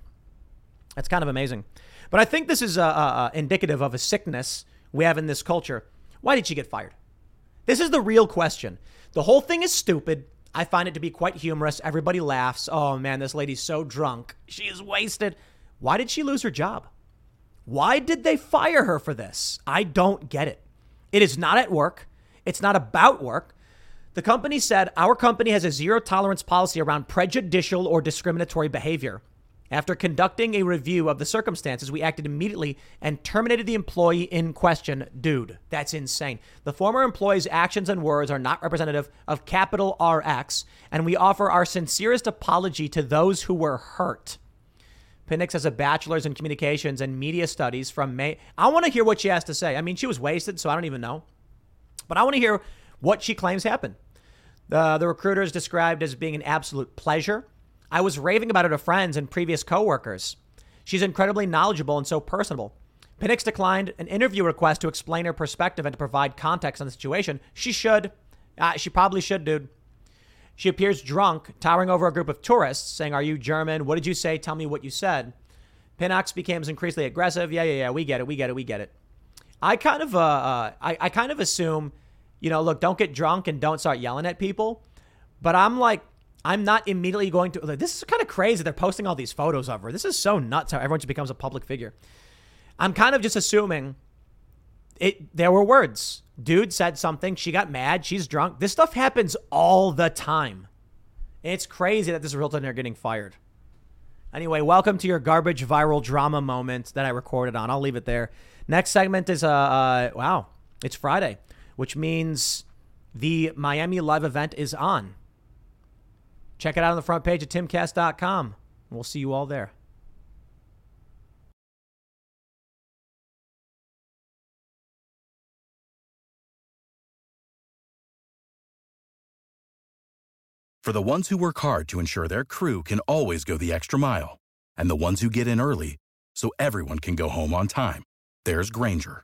That's kind of amazing. But I think this is uh, uh, indicative of a sickness we have in this culture. Why did she get fired? This is the real question. The whole thing is stupid. I find it to be quite humorous. Everybody laughs. Oh man, this lady's so drunk. She is wasted. Why did she lose her job? Why did they fire her for this? I don't get it. It is not at work. It's not about work. The company said our company has a zero tolerance policy around prejudicial or discriminatory behavior. After conducting a review of the circumstances, we acted immediately and terminated the employee in question. Dude, that's insane. The former employee's actions and words are not representative of capital RX, and we offer our sincerest apology to those who were hurt. Pinnix has a bachelor's in communications and media studies from May. I want to hear what she has to say. I mean, she was wasted, so I don't even know. But I want to hear what she claims happened. The, the recruiter is described as being an absolute pleasure. I was raving about her to friends and previous coworkers. She's incredibly knowledgeable and so personable. Pinnix declined an interview request to explain her perspective and to provide context on the situation. She should. Uh, she probably should, dude. She appears drunk, towering over a group of tourists, saying, Are you German? What did you say? Tell me what you said. Pinnix becomes increasingly aggressive. Yeah, yeah, yeah. We get it. We get it. We get it. I kind of, uh, uh, I, I kind of assume, you know, look, don't get drunk and don't start yelling at people. But I'm like, I'm not immediately going to. Like, this is kind of crazy. They're posting all these photos of her. This is so nuts how everyone just becomes a public figure. I'm kind of just assuming it. There were words. Dude said something. She got mad. She's drunk. This stuff happens all the time. It's crazy that this in her getting fired. Anyway, welcome to your garbage viral drama moment that I recorded on. I'll leave it there. Next segment is uh, uh wow, it's Friday, which means the Miami live event is on. Check it out on the front page of timcast.com. We'll see you all there. For the ones who work hard to ensure their crew can always go the extra mile, and the ones who get in early so everyone can go home on time. There's Grainger,